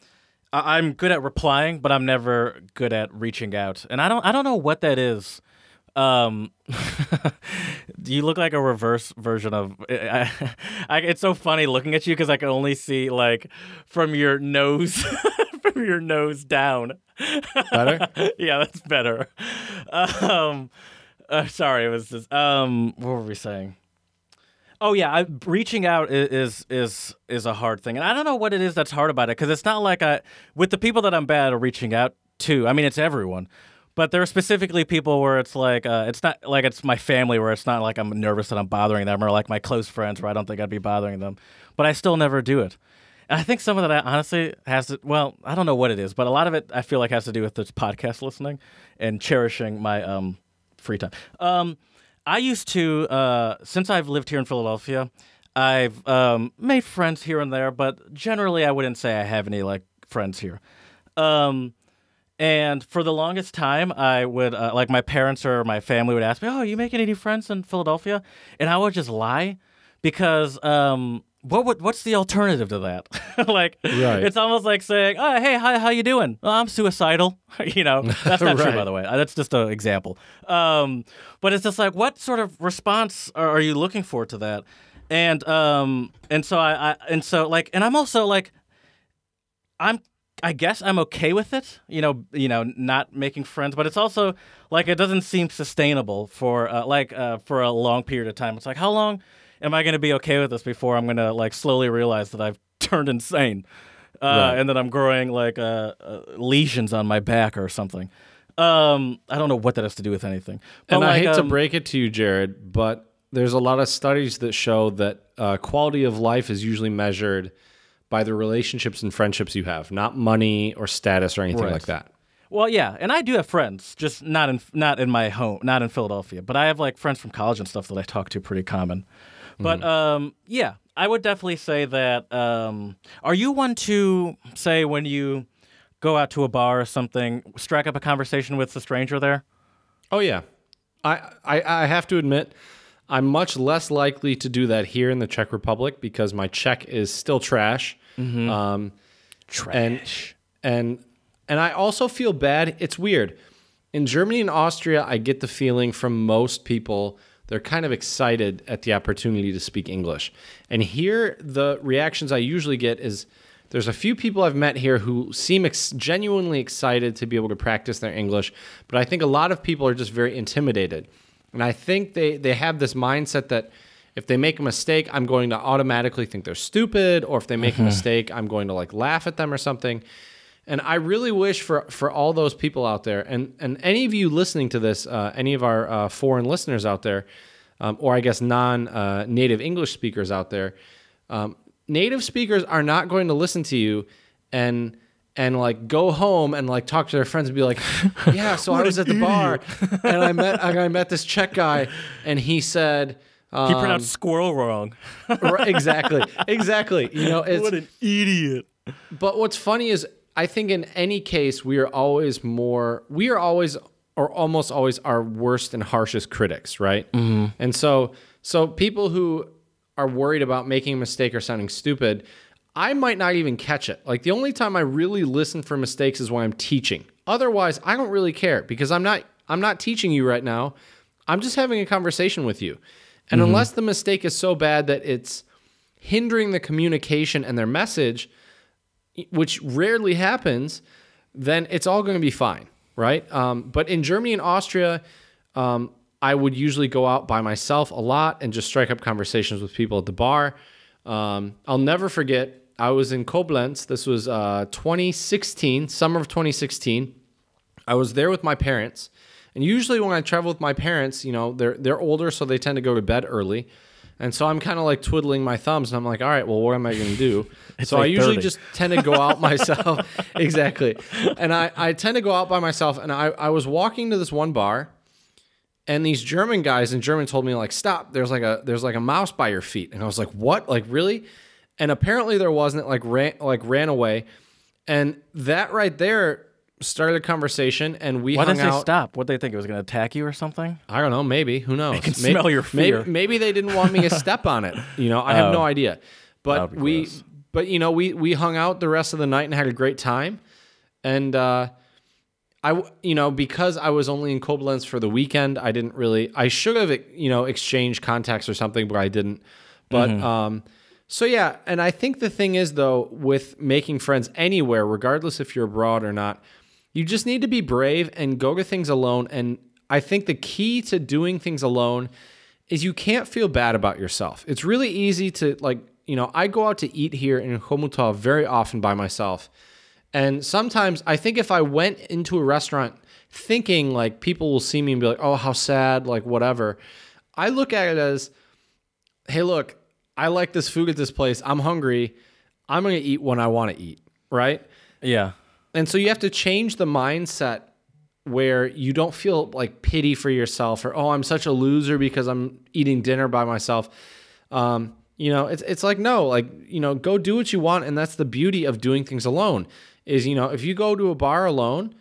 I- I'm good at replying, but I'm never good at reaching out. And I don't, I don't know what that is. Um, you look like a reverse version of. I, I, it's so funny looking at you because I can only see like from your nose, from your nose down. Better? yeah, that's better. Um, uh, sorry, it was just um, what were we saying? Oh yeah, I, reaching out is is is a hard thing, and I don't know what it is that's hard about it because it's not like I with the people that I'm bad at reaching out to. I mean, it's everyone, but there are specifically people where it's like uh, it's not like it's my family where it's not like I'm nervous that I'm bothering them, or like my close friends where I don't think I'd be bothering them, but I still never do it. And I think some of that honestly has to. Well, I don't know what it is, but a lot of it I feel like has to do with this podcast listening and cherishing my um free time. Um, I used to uh, since I've lived here in Philadelphia, I've um, made friends here and there, but generally I wouldn't say I have any like friends here. Um, and for the longest time, I would uh, like my parents or my family would ask me, "Oh, are you making any friends in Philadelphia?" And I would just lie because um, what would what's the alternative to that? like, Right. it's almost like saying, "Oh, hey, hi, how you doing? Oh, I'm suicidal." you know, that's not true, by the way. Uh, That's just an example. Um, but it's just like, what sort of response are, are you looking for to that? And um, and so I, I and so like, and I'm also like, I'm I guess I'm okay with it, you know, you know, not making friends, but it's also like it doesn't seem sustainable for uh, like uh, for a long period of time. It's like how long am I going to be okay with this before I'm going to like slowly realize that I've turned insane, uh, Right. and that I'm growing like uh, uh, lesions on my back or something. Um, I don't know what that has to do with anything. But and I like, hate to um, break it to you, Jared, but there's a lot of studies that show that uh, quality of life is usually measured by the relationships and friendships you have, not money or status or anything Right. like that. Well, yeah, and I do have friends, just not in not in my home, not in Philadelphia. But I have like friends from college and stuff that I talk to pretty common. But um, yeah, I would definitely say that. Um, are you one to say when you go out to a bar or something, strike up a conversation with the stranger there? Oh yeah, I, I I have to admit, I'm much less likely to do that here in the Czech Republic because my Czech is still trash. Um, Trash. and and I also feel bad. It's weird. In Germany and Austria, I get the feeling from most people they're kind of excited at the opportunity to speak English. And here, the reactions I usually get is there's a few people I've met here who seem ex- genuinely excited to be able to practice their English, but I think a lot of people are just very intimidated. And I think they, they have this mindset that if they make a mistake, I'm going to automatically think they're stupid, or if they make a mistake, I'm going to like laugh at them or something. And I really wish for for all those people out there, and and any of you listening to this, uh, any of our uh, foreign listeners out there, um, or I guess non uh, native English speakers out there, um, native speakers are not going to listen to you and and like go home and like talk to their friends and be like, yeah, so I was at the bar and I met I met this Czech guy and he said. He Um, pronounced squirrel wrong. right, exactly, exactly. You know, it's what an idiot. but what's funny is I think in any case we are always more we are always or almost always our worst and harshest critics, right? Mm-hmm. And so so people who are worried about making a mistake or sounding stupid, I might not even catch it. Like the only time I really listen for mistakes is when I'm teaching. Otherwise, I don't really care because I'm not I'm not teaching you right now. I'm just having a conversation with you. And unless the mistake is so bad that it's hindering the communication and their message, which rarely happens, then it's all going to be fine, right? Um, but in Germany and Austria, um, I would usually go out by myself a lot and just strike up conversations with people at the bar. Um, I'll never forget, I was in Koblenz. This was uh, 2016, summer of 2016. I was there with my parents. And usually when I travel with my parents, you know, they're they're older, so they tend to go to bed early. And so I'm kind of like twiddling my thumbs, and I'm like, all right, well, what am I going to do? so I usually 8:30. just tend to go out myself. exactly. And I, I tend to go out by myself. And I, I was walking to this one bar, and these German guys in German told me like, stop. There's like a there's like a mouse by your feet. And I was like, what? Like really? And apparently there wasn't. It like ran like ran away. And that right there started a conversation, and we Why hung did they out. stop? What they think it was going to attack you or something? I don't know. Maybe who knows? can May- smell your fear. Maybe, maybe they didn't want me to step on it. You know, I have no Oh. idea. But That would be we, gross. but you know, we we hung out the rest of the night and had a great time. And uh, I, you know, because I was only in Koblenz for the weekend, I didn't really. I should have, you know, exchanged contacts or something, but I didn't. But Mm-hmm. um, so yeah, and I think the thing is though, with making friends anywhere, regardless if you're abroad or not, you just need to be brave and go to things alone. And I think the key to doing things alone is you can't feel bad about yourself. It's really easy to like, you know, I go out to eat here in Chomutov very often by myself. And sometimes I think if I went into a restaurant thinking like people will see me and be like, oh, how sad, like whatever, I look at it as, hey, look, I like this food at this place. I'm hungry. I'm going to eat when I want to eat, right? Yeah. And so you have to change the mindset where you don't feel like pity for yourself or oh I'm such a loser because I'm eating dinner by myself. Um, you know, it's it's like no, like you know, go do what you want, and that's the beauty of doing things alone. Is you know, if you go to a bar alone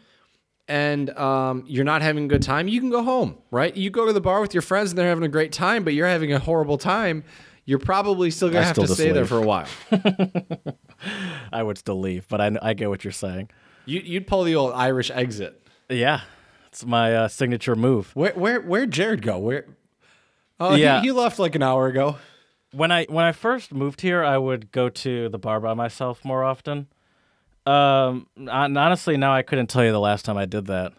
and um, you're not having a good time, you can go home, right? You go to the bar with your friends and they're having a great time, but you're having a horrible time. You're probably still gonna I have still to stay there for a while. I would still leave, but I, I get what you're saying. you, you'd pull the old Irish exit. Yeah. It's my uh, signature move. Where where where'd Jared go? Where? Oh, Yeah. he, he left like an hour ago. when I when I first moved here, I would go to the bar by myself more often. Um, and honestly, now I couldn't tell you the last time I did that.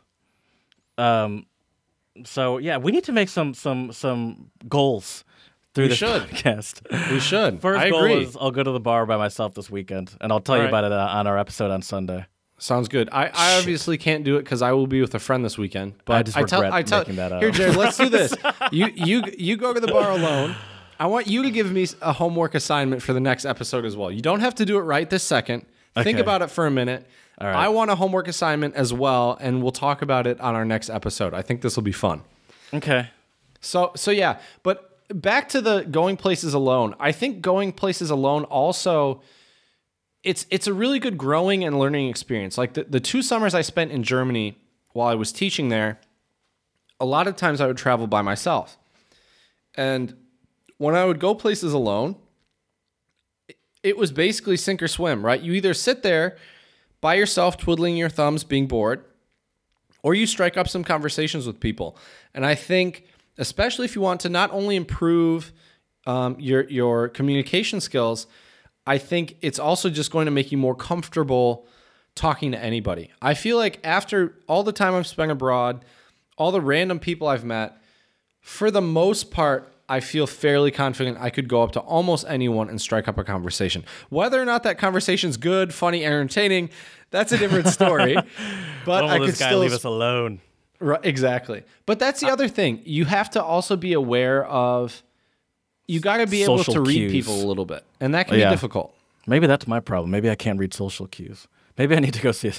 Um, so yeah, we need to make some some some goals through We this should. podcast. We should. First I goal agree. is I'll go to the bar by myself this weekend, and I'll tell All you right. about it uh, on our episode on Sunday. Sounds good. I, I obviously can't do it because I will be with a friend this weekend. But I just tell, regret I tell, making that up. Here, Jared, let's do this. You you you go to the bar alone. I want you to give me a homework assignment for the next episode as well. You don't have to do it right this second. Think about it for a minute. right. I want a homework assignment as well, and we'll talk about it on our next episode. I think this will be fun. Okay. So so yeah, but back to the going places alone. I think going places alone also it's it's a really good growing and learning experience. Like the, the two summers I spent in Germany while I was teaching there, a lot of times I would travel by myself. And when I would go places alone, it- it was basically sink or swim, right? You either sit there by yourself twiddling your thumbs being bored, or you strike up some conversations with people. And I think, especially if you want to not only improve um, your your communication skills, I think it's also just going to make you more comfortable talking to anybody. I feel like after all the time I've spent abroad, all the random people I've met, for the most part, I feel fairly confident I could go up to almost anyone and strike up a conversation. Whether or not that conversation's good, funny, entertaining, that's a different story. but I could still leave us alone? Right, exactly. But that's the other thing. You have to also be aware of. You got to be able to read cues. people a little bit, and that can Yeah. be difficult. Maybe that's my problem. Maybe I can't read social cues. Maybe I need to go see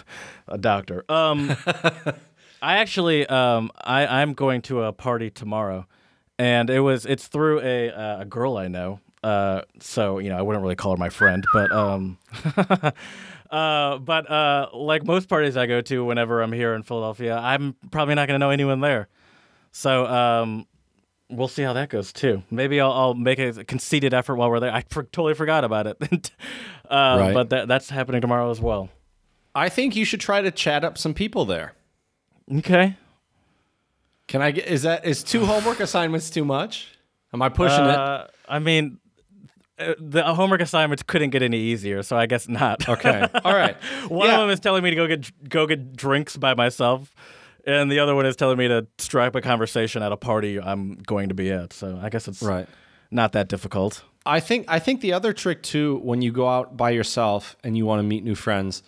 a, doctor. Um, I actually, um, I, I'm going to a party tomorrow, and it was it's through a uh, a girl I know. Uh, so you know, I wouldn't really call her my friend, but um, uh, but uh, like most parties I go to, whenever I'm here in Philadelphia, I'm probably not going to know anyone there. So um, we'll see how that goes too. Maybe I'll, I'll make a conceited effort while we're there. I for, totally forgot about it, uh, Right. but that, that's happening tomorrow as well. I think you should try to chat up some people there. Okay. Can I get? Is that is two homework assignments too much? Am I pushing it? Uh, I mean, the homework assignments couldn't get any easier, so I guess not. Okay. All right. one Yeah. of them is telling me to go get go get drinks by myself, and the other one is telling me to strike a conversation at a party I'm going to be at. So I guess it's Right. not that difficult. I think I think the other trick too when you go out by yourself and you want to meet new friends,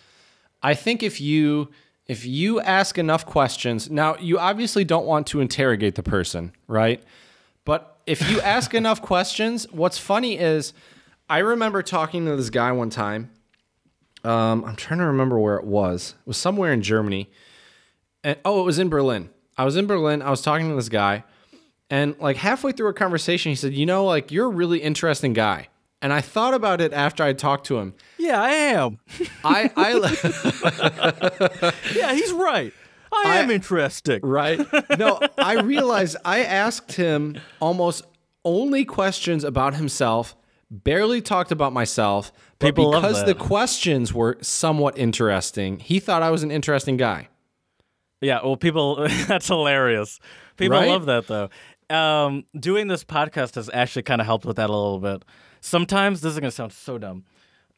I think if you if you ask enough questions, now you obviously don't want to interrogate the person, right? But if you ask enough questions, what's funny is I remember talking to this guy one time. Um, I'm trying to remember where it was. It was somewhere in Germany. And oh, it was in Berlin. I was in Berlin. I was talking to this guy, and like halfway through a conversation, he said, "You know, like you're a really interesting guy." And I thought about it after I talked to him. Yeah, I am. I, I, yeah, he's right. I, am I- interesting. right? No, I realized I asked him almost only questions about himself, barely talked about myself. But People because the questions were somewhat interesting, he thought I was an interesting guy. Yeah, well, people, that's hilarious. People Right? love that though. Um, doing this podcast has actually kind of helped with that a little bit. Sometimes this is gonna sound so dumb.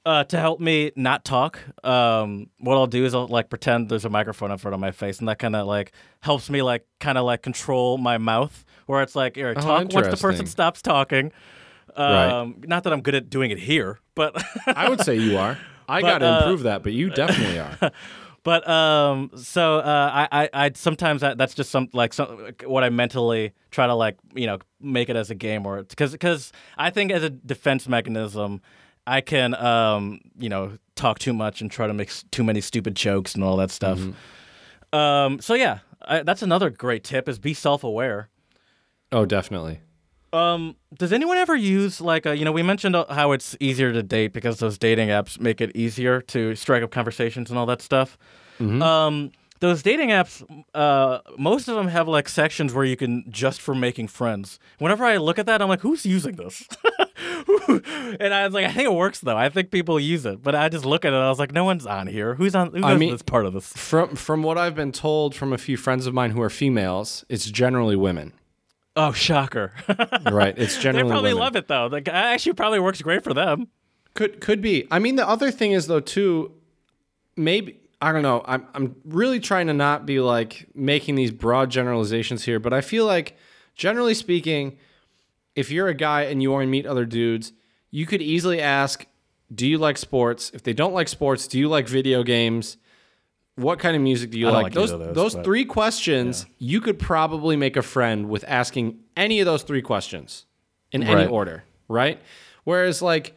Uh, to help me not talk, um, what I'll do is I'll like pretend there's a microphone in front of my face, and that kind of like helps me like kind of like control my mouth, where it's like, here, talk once the person Oh, interesting. stops talking. Right. Um, Not that I'm good at doing it here, but I would say you are. I got to uh, improve that, but you definitely are. But um, so uh, I, I, I sometimes that, that's just some like some what I mentally try to like you know make it as a game or because because I think as a defense mechanism, I can um you know talk too much and try to make too many stupid jokes and all that stuff. Um, so yeah, I, that's another great tip is be self aware. Oh, definitely. Um, does anyone ever use like uh, you know we mentioned uh, how it's easier to date because those dating apps make it easier to strike up conversations and all that stuff. Um, those dating apps, uh, most of them have like sections where you can just for making friends. Whenever I look at that, I'm like, who's using this? and I was like, I think it works though. I think people use it, but I just look at it. I was like, no one's on here. Who's on? Who I does mean- this part of this? From from what I've been told from a few friends of mine who are females, it's generally women. Oh, shocker! Right? It's generally they probably women. love it though. Like, actually, probably works great for them. Could could be. I mean, the other thing is though too. Maybe I don't know. I'm I'm really trying to not be like making these broad generalizations here, but I feel like generally speaking, if you're a guy and you want to meet other dudes, you could easily ask, "Do you like sports?" If they don't like sports, do you like video games? What kind of music do you I like? like Those those, those, but- three questions, you could probably make a friend with asking any of those three questions in any order, right? Whereas like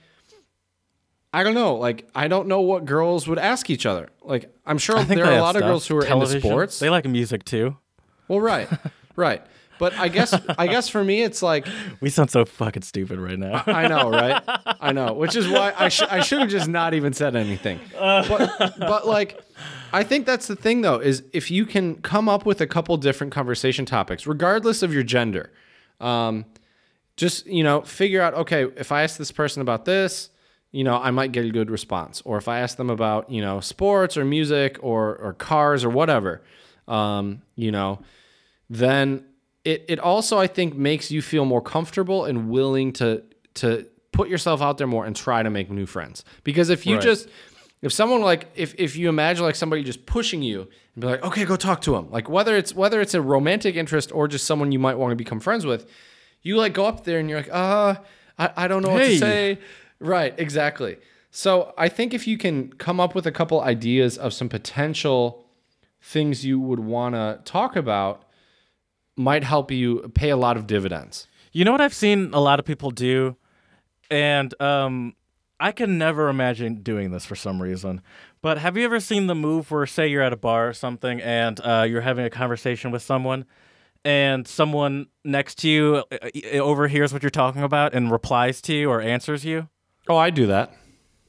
I don't know. Like, I don't know what girls would ask each other. Like, I'm sure there are a have lot of girls who are Television. into sports. They like music too. well, right, right. But I guess, I guess for me, it's like We sound so fucking stupid right now. I know, right? I know, which is why I sh- I should have just not even said anything. But but like, I think that's the thing though is if you can come up with a couple different conversation topics, regardless of your gender, um, just you know figure out okay if I ask this person about this, you know I might get a good response, or if I ask them about you know sports or music or or cars or whatever, um, you know, then it, it also I think makes you feel more comfortable and willing to to put yourself out there more and try to make new friends. Because if you Right. just if someone like if if you imagine like somebody just pushing you and be like, okay, go talk to him. Like whether it's whether it's a romantic interest or just someone you might want to become friends with, you like go up there and you're like, uh, I, I don't know what to say. Right, exactly. So I think if you can come up with a couple ideas of some potential things you would want to talk about might help you pay a lot of dividends. You know what I've seen a lot of people do, and um, I can never imagine doing this for some reason. But have you ever seen the move where, say, you're at a bar or something, and uh, you're having a conversation with someone, and someone next to you uh, uh, overhears what you're talking about and replies to you or answers you? Oh, I do that.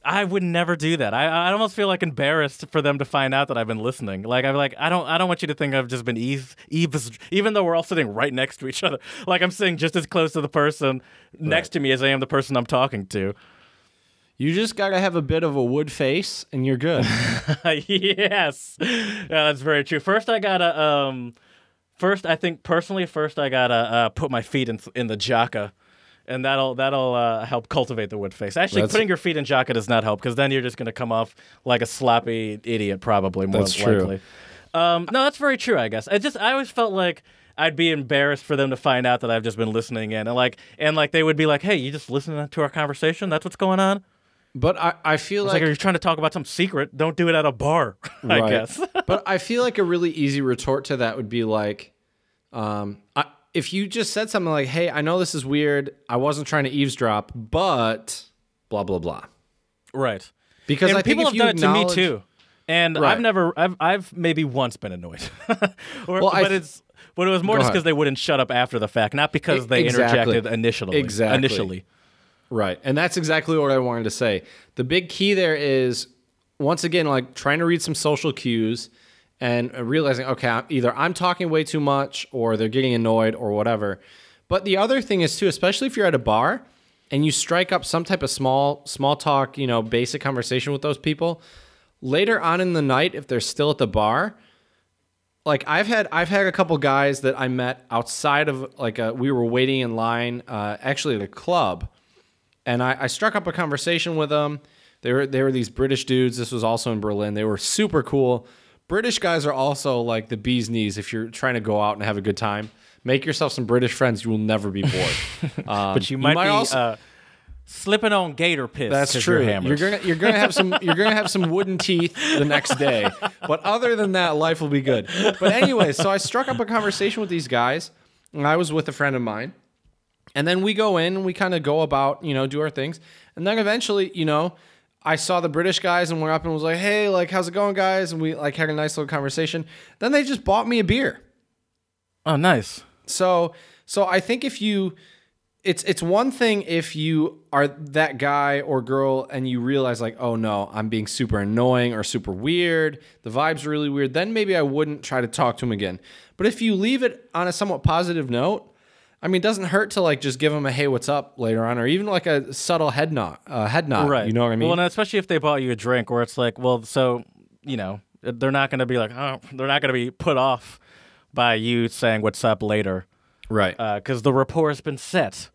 I would never do that. I, I almost feel like embarrassed for them to find out that I've been listening. Like I'm like I don't I don't want you to think I've just been eaves eaves even though we're all sitting right next to each other. Like I'm sitting just as close to the person next to me as I am the person I'm talking to. You just got to have a bit of a wood face and you're good. yes, yeah, that's very true. First I gotta um, first I think personally first I gotta uh, put my feet in in the jaca. And that'll that'll uh, help cultivate the wood face. Actually, That's- putting your feet in jaca does not help because then you're just going to come off like a sloppy idiot, probably more That's true. likely. Um, no, that's very true. I guess I just I always felt like I'd be embarrassed for them to find out that I've just been listening in, and like and like they would be like, "Hey, you just listening to our conversation? That's what's going on." But I, I feel It's like, like, you're trying to talk about some secret, don't do it at a bar. I Right. guess. but I feel like a really easy retort to that would be like, um, I, if you just said something like, "Hey, I know this is weird. I wasn't trying to eavesdrop, but blah blah blah." right. Because people have done it to me too. And Right. I've never, I've, I've maybe once been annoyed, or, Well, but th- it's, but it was more Go just because they wouldn't shut up after the fact, not because they exactly. interjected initially. Exactly. Initially, Right. And that's exactly what I wanted to say. The big key there is once again like trying to read some social cues and realizing okay, either I'm talking way too much or they're getting annoyed or whatever. But the other thing is too, especially if you're at a bar and you strike up some type of small small talk, you know, basic conversation with those people, later on in the night if they're still at the bar, like I've had I've had a couple guys that I met outside of like a, we were waiting in line uh, actually at a club and I, I struck up a conversation with them. They were they were these British dudes. This was also in Berlin. They were super cool. British guys are also like the bee's knees if you're trying to go out and have a good time. Make yourself some British friends. You will never be bored. Um, but you might, be also- uh, slipping on gator piss. That's true. You're, You're, gonna you're gonna have some you're gonna have some wooden teeth the next day. But other than that, life will be good. But anyway, so I struck up a conversation with these guys, and I was with a friend of mine. And then we go in and we kind of go about, you know, do our things. And then eventually, you know, I saw the British guys and went up and was like, hey, like, how's it going, guys? And we like had a nice little conversation. Then they just bought me a beer. oh, nice. So so I think if you it's it's one thing if you are that guy or girl and you realize like, oh no, I'm being super annoying or super weird, the vibe's are really weird, then maybe I wouldn't try to talk to him again. But if you leave it on a somewhat positive note, I mean, it doesn't hurt to like just give them a hey, what's up later on, or even like a subtle head nod, uh, head nod. Right. You know what I mean? Well, and especially if they bought you a drink, where it's like, well, so you know, they're not going to be like, oh, they're not going to be put off by you saying what's up later, right. because the rapport has been set.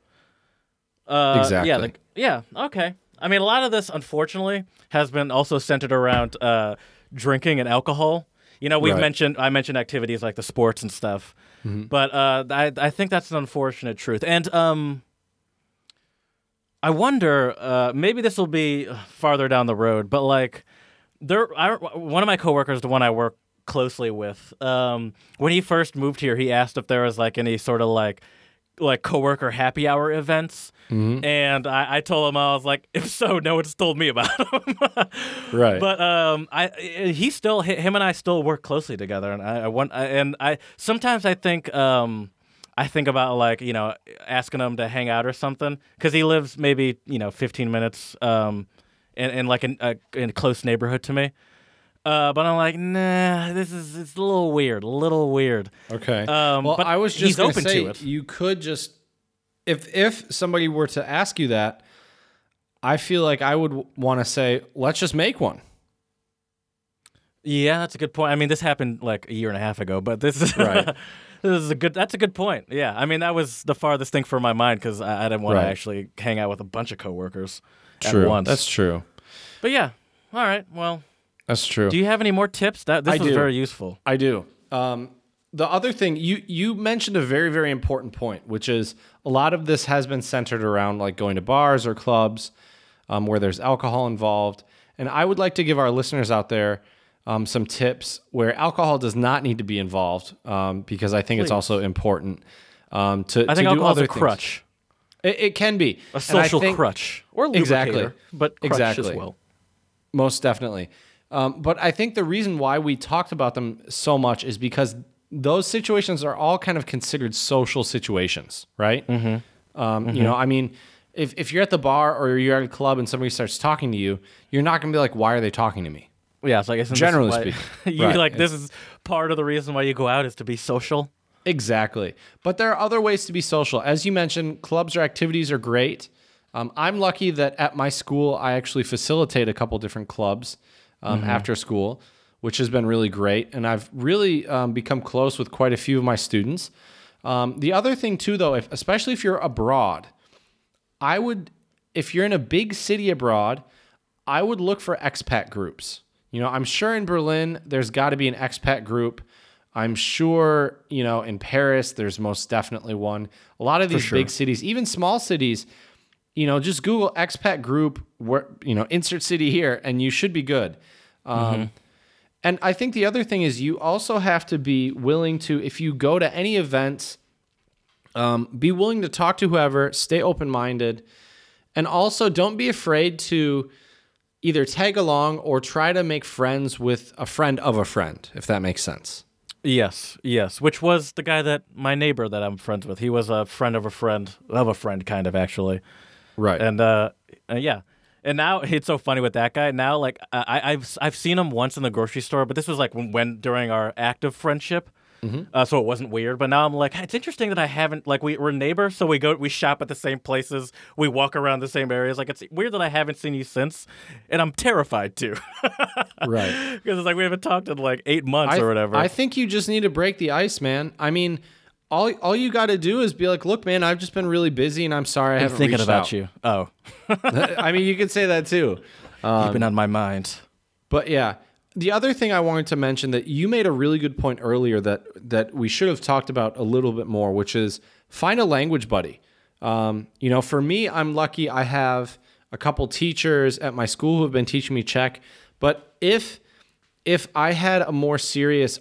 Uh, Exactly. Yeah. Like, yeah. Okay. I mean, a lot of this, unfortunately, has been also centered around uh, drinking and alcohol. You know, we've Right. mentioned I mentioned activities like the sports and stuff, but uh, I I think that's an unfortunate truth. And um, I wonder, uh, maybe this will be farther down the road, but like, there, I, one of my coworkers, the one I work closely with, um, when he first moved here, he asked if there was like any sort of like, like coworker happy hour events, and I, I told him I was like, if so, no one's told me about him. right. But um, I he still him and I still work closely together, and I, I want I, and I sometimes I think um I think about like you know asking him to hang out or something because he lives maybe you know 15 minutes um in, in like an, a in a close neighborhood to me. Uh, but I'm like, nah, this is it's a little weird, a little weird. Okay. Um, well, but I was just he's open to say, it. You could just, if if somebody were to ask you that, I feel like I would want to say, let's just make one. Yeah, that's a good point. I mean, this happened like a year and a half ago, but this is Right. this is a good. That's a good point. Yeah, I mean, that was the farthest thing from my mind because I, I didn't want Right. to actually hang out with a bunch of coworkers at once. That's true. But yeah, all right. Well, That's true. do you have any more tips? That this I was do. very useful. I do. Um, the other thing you you mentioned a very very important point, which is a lot of this has been centered around like going to bars or clubs um, where there's alcohol involved, and I would like to give our listeners out there um, some tips where alcohol does not need to be involved um, because I think it's also important um, to I think to do other a things. crutch, It, it can be a social think- crutch, or Exactly. but crutch Exactly. as well. Most definitely. Um, but I think the reason why we talked about them so much is because those situations are all kind of considered social situations, right? Mm-hmm. Um, You know, I mean, if, if you're at the bar or you're at a club and somebody starts talking to you, you're not going to be like, why are they talking to me? Yeah, it's like isn't this Generally why- speaking. you Right. like this is part of the reason why you go out is to be social. Exactly. But there are other ways to be social. As you mentioned, clubs or activities are great. Um, I'm lucky that at my school, I actually facilitate a couple different clubs um, after school, which has been really great. And I've really um, become close with quite a few of my students. Um, the other thing, too, though, if, especially if you're abroad, I would, if you're in a big city abroad, I would look for expat groups. You know, I'm sure in Berlin, there's got to be an expat group. I'm sure, you know, in Paris, there's most definitely one. A lot of these sure. big cities, even small cities, you know, just Google expat group, where you know, insert city here, and you should be good. Um, And I think the other thing is you also have to be willing to, if you go to any events, um, be willing to talk to whoever, stay open minded, and also don't be afraid to either tag along or try to make friends with a friend of a friend, if that makes sense. Yes, yes. Which was the guy that my neighbor that I'm friends with. He was a friend of a friend of a friend, kind of actually. Right. And uh, uh, yeah. And now it's so funny with that guy. Now, like I, I've I've seen him once in the grocery store, but this was like when, when during our active friendship, uh, so it wasn't weird. But now I'm like, it's interesting that I haven't like we, we're neighbors, so we go we shop at the same places, we walk around the same areas. Like it's weird that I haven't seen you since, and I'm terrified too, right. because it's like we haven't talked in like eight months I, or whatever. I think you just need to break the ice, man. I mean, all all you got to do is be like, "Look, man, I've just been really busy, and I'm sorry I I'm haven't thinking about out." you. Oh, I mean, you could say that too. you've been on my mind. But yeah, the other thing I wanted to mention that you made a really good point earlier that that we should have talked about a little bit more, which is find a language buddy. Um, you know, for me, I'm lucky I have a couple teachers at my school who have been teaching me Czech. But if if I had a more serious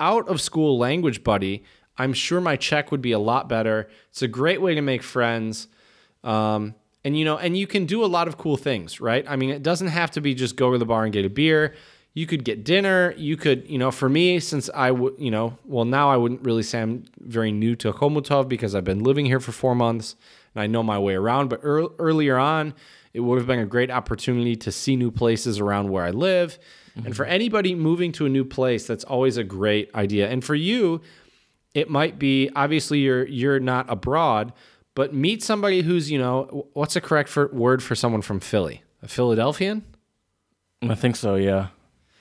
out of school language buddy, I'm sure my Czech would be a lot better. It's a great way to make friends. Um, and you know, and you can do a lot of cool things, right? I mean, it doesn't have to be just go to the bar and get a beer. You could get dinner. You could, you know, for me, since I would, you know, well, now I wouldn't really say I'm very new to Chomutov because I've been living here for four months and I know my way around. But ear- earlier on, it would have been a great opportunity to see new places around where I live. And for anybody moving to a new place, that's always a great idea. And for you, it might be obviously you're you're not abroad, but meet somebody who's you know what's the correct for, word for someone from Philly, a Philadelphian. I think so. Yeah.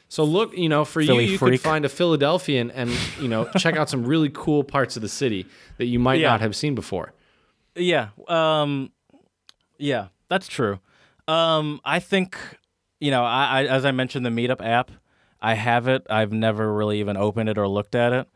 So look, you know, for Philly you, you freak. could find a Philadelphian and you know check out some really cool parts of the city that you might Yeah. not have seen before. Yeah. Um yeah, that's true. Um I think you know, I, I as I mentioned the Meetup app, I have it. I've never really even opened it or looked at it.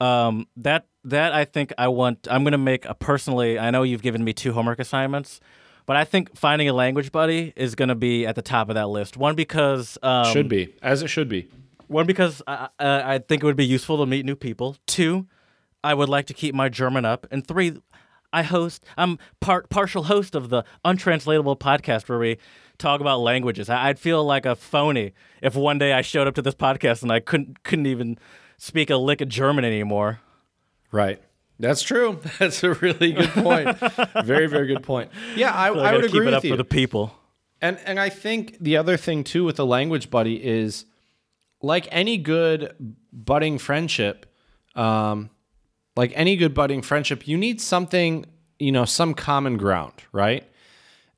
Um that that I think I want I'm going to make a personally I know you've given me two homework assignments, but I think finding a language buddy is going to be at the top of that list. One because um should be as it should be. one, because I, I, I think it would be useful to meet new people. Two, I would like to keep my German up. And three, I host, I'm part partial host of the Untranslatable podcast where we talk about languages. I, I'd feel like a phony if one day I showed up to this podcast and I couldn't couldn't even speak a lick of German anymore. Right. That's true. That's a really good point. very very good point. Yeah, I, I, I would gotta agree keep it with up you. for the people. And and I think the other thing too with the language buddy is like any good budding friendship, um, like any good budding friendship, you need something, you know, some common ground, right?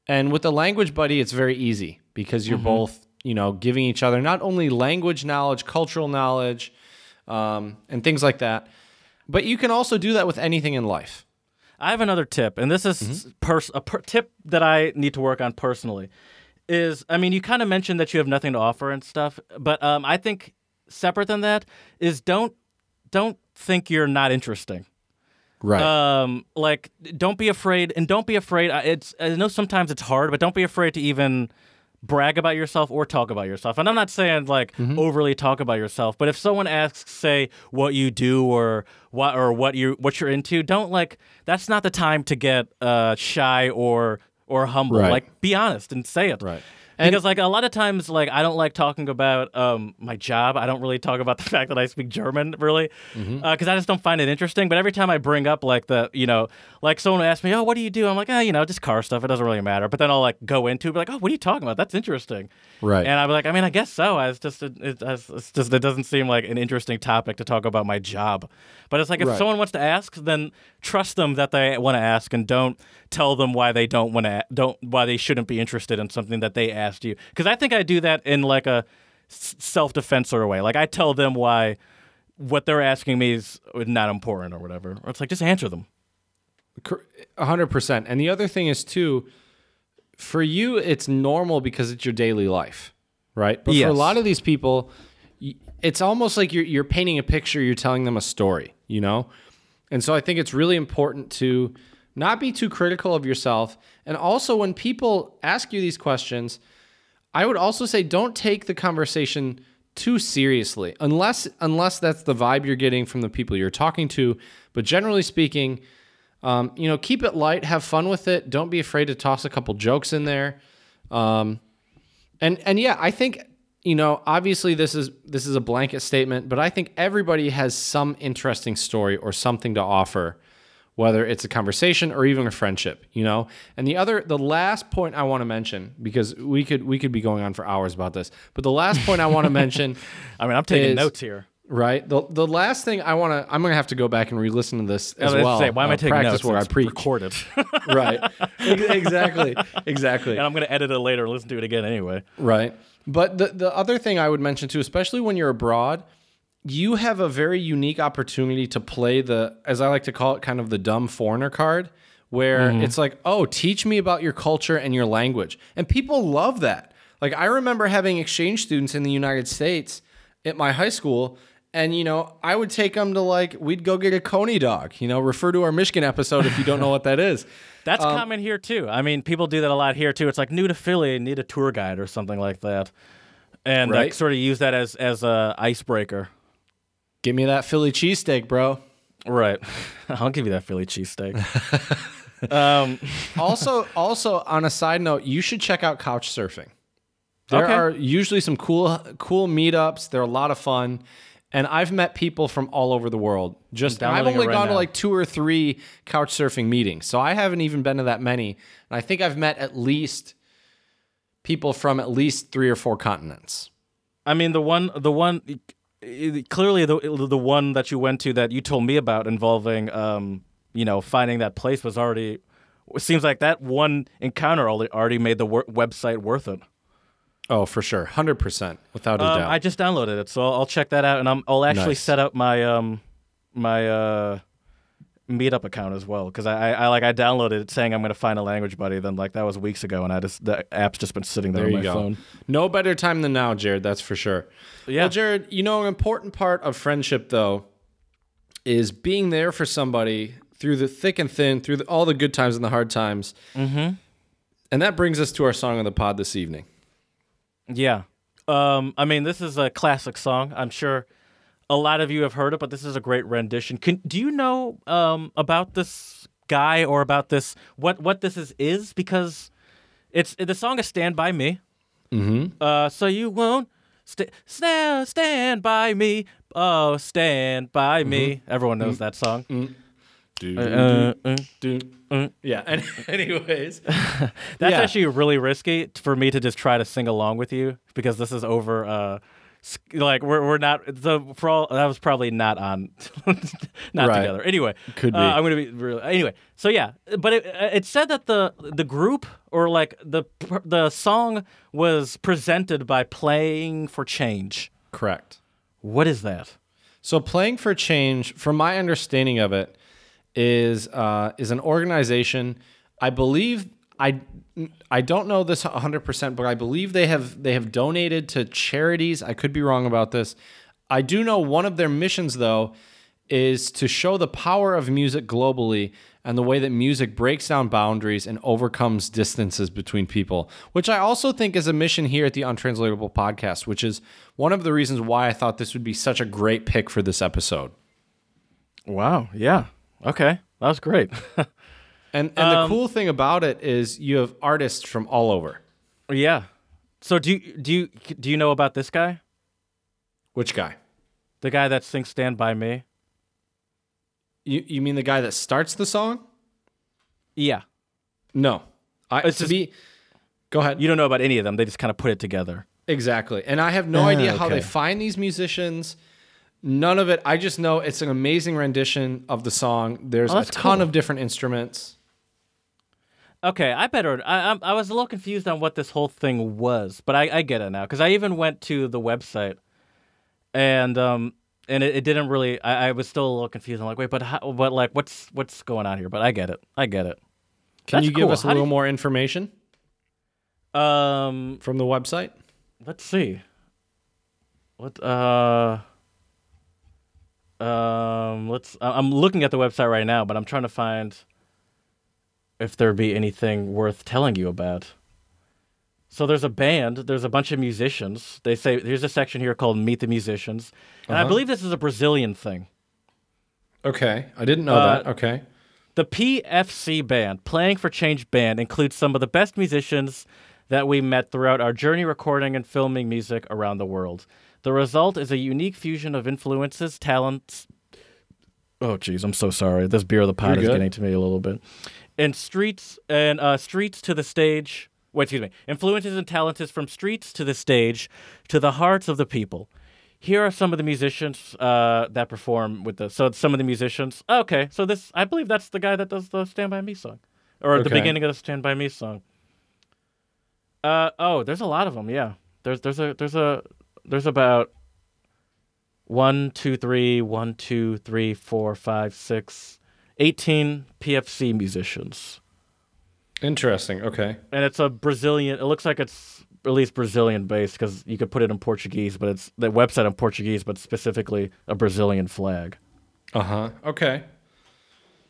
And with the language buddy, it's very easy because you're both, you know, giving each other not only language knowledge, cultural knowledge, um, and things like that, but you can also do that with anything in life. I have another tip, and this is pers- a per- tip that I need to work on personally. Is I mean, you kind of mentioned that you have nothing to offer and stuff, but um, I think separate than that is don't don't think you're not interesting. Right. Um, like don't be afraid, and don't be afraid. It's I know sometimes it's hard, but don't be afraid to even brag about yourself or talk about yourself. And I'm not saying like overly talk about yourself, but if someone asks, say, what you do or what or what you what you're into, don't like. That's not the time to get uh, shy or or humble. Right. Like be honest and say it. Right. And- because like a lot of times like I don't like talking about um, my job. I don't really talk about the fact that I speak German really because Mm-hmm. I just don't find it interesting. But every time I bring up like the you know like someone asks me, oh, what do you do? I'm like, ah, you know, just car stuff. It doesn't really matter. But then I'll like go into it, be like, oh, what are you talking about? That's interesting. Right. And I'm like, I mean, I guess so. It's just it, it, it's just it doesn't seem like an interesting topic to talk about my job. But it's like if Right. someone wants to ask, then trust them that they want to ask, and don't tell them why they don't want to don't why they shouldn't be interested in something that they asked you. Because I think I do that in like a self defense sort of way. Like I tell them why what they're asking me is uh, not important or whatever. Or it's like just answer them. A hundred percent. And the other thing is too, for you, it's normal because it's your daily life, right? But for a lot of these people, it's almost like you're you're painting a picture. You're telling them a story, you know. And so I think it's really important to not be too critical of yourself. And also, when people ask you these questions, I would also say don't take the conversation too seriously, unless unless that's the vibe you're getting from the people you're talking to. But generally speaking, um, you know, keep it light, have fun with it. Don't be afraid to toss a couple jokes in there. Um, and and yeah, I think you know, obviously this is this is a blanket statement, but I think everybody has some interesting story or something to offer, whether it's a conversation or even a friendship, you know. And the other the last point I want to mention because we could we could be going on for hours about this, but the last point I want to mention I mean, I'm taking is- notes here. Right. The the last thing I want to I'm going to have to go back and re-listen to this as well. say, why am uh, I taking practice notes? where I It's preach. recorded. right. Exactly. Exactly. and I'm going to edit it later and listen to it again anyway. Right. But the the other thing I would mention too, especially when you're abroad, you have a very unique opportunity to play the as I like to call it kind of the dumb foreigner card where it's like, "Oh, teach me about your culture and your language." And people love that. Like I remember having exchange students in the United States at my high school and you know, I would take them to like we'd go get a coney dog, you know, refer to our Michigan episode if you don't know what that is. That's Um, common here too. I mean, people do that a lot here too. It's like new to Philly, need a tour guide or something like that, and Right. uh, sort of use that as as a icebreaker. Give me that Philly cheesesteak, bro. Right. I'll give you that Philly cheesesteak. um, also, also on a side note, you should check out couch surfing. There Okay. are usually some cool, cool meetups. They're a lot of fun, and I've met people from all over the world. Just I've only right gone to like two or three couch surfing meetings, so I haven't even been to that many. And I think I've met at least people from at least three or four continents. I mean, the one, the one, clearly the the one that you went to that you told me about involving, um, you know, finding that place was already. It seems like that one encounter already made the wor- website worth it. Oh, for sure, hundred percent, without a Um, doubt. I just downloaded it, so I'll, I'll check that out, and I'm, I'll actually Nice. set up my um my uh meetup account as well because I, I, like I downloaded it saying I'm gonna find a language buddy. Then like that was weeks ago, and I just the app's just been sitting there, There on you my go. phone. No better time than now, Jared. That's for sure. Yeah. Well, Jared, you know, an important part of friendship, though, is being there for somebody through the thick and thin, through the, all the good times and the hard times. Mm-hmm. And that brings us to our song of the pod this evening. Yeah. Um, I mean, this is a classic song. I'm sure a lot of you have heard it, but this is a great rendition. Can, do you know um, about this guy or about this what what this is is because it's the song is "Stand by Me." Mm-hmm. Uh, so you won't st- stand stand by me. Oh, stand by me. Everyone knows that song. Uh, uh, Yeah. And anyways, That's Yeah. actually really risky for me to just try to sing along with you because this is over. Uh, like we're we're not the for all that was probably not on, not Right. together. Anyway, Could uh, be. I'm gonna be real. Anyway, so yeah, but it uh, it said that the the group or like the the song was presented by Playing for Change. correct. What is that? So playing for change, from my understanding of it, is uh, is an organization. I believe I I don't know this 100, percent but I believe they have they have donated to charities. I could be wrong about this. I do know one of their missions though is to show the power of music globally and the way that music breaks down boundaries and overcomes distances between people, which I also think is a mission here at the Untranslatable podcast, which is one of the reasons why I thought this would be such a great pick for this episode. Wow. Yeah. Okay. That was great. And and the cool thing about it is you have artists from all over. yeah. So do you, do you do you know about this guy? Which guy? The guy that sings "Stand by Me." You you mean the guy that starts the song? Yeah. No. I It's to just- be Go ahead. You don't know about any of them. They just kind of put it together. Exactly. And I have no Ah, idea how they find these musicians. None of it. I just know it's an amazing rendition of the song. There's Oh, a ton cool. of different instruments. Okay, I better. I I'm- I was a little confused on what this whole thing was, but I, I get it now because I even went to the website, and um and it, it didn't really. I, I was still a little confused. I'm like, wait, but how, but like, what's what's going on here? But I get it. I get it. Can That's you give cool. us a How little you- more information Um, from the website? let's see. What uh. Um, let's. I'm looking at the website right now, but I'm trying to find. If there'd be anything worth telling you about. So there's a band, there's a bunch of musicians. They say there's a section here called Meet the Musicians. And I Uh-huh. believe this is a Brazilian thing. Okay, I didn't know Uh, that. Okay. The PFC band, Playing for Change band, includes some of the best musicians that we met throughout our journey recording and filming music around the world. The result is a unique fusion of influences, talents. Oh, geez, I'm so sorry. This beer of the pot You're is good. getting to me a little bit. And streets and uh, streets to the stage. Wait, excuse me. Influences and talents from streets to the stage, to the hearts of the people. Here are some of the musicians uh, that perform with the. So some of the musicians. Okay, so this I believe that's the guy that does the "Stand by Me" song, or the beginning of the "Stand by Me" song. Uh oh, there's a lot of them. Yeah, there's there's a there's a there's about one two three one two three four five six eighteen PFC musicians, Interesting. Okay. and it's a Brazilian. It looks like it's at least Brazilian based because you could put it in Portuguese, but it's the website in Portuguese, but specifically a Brazilian flag. Uh huh. Okay.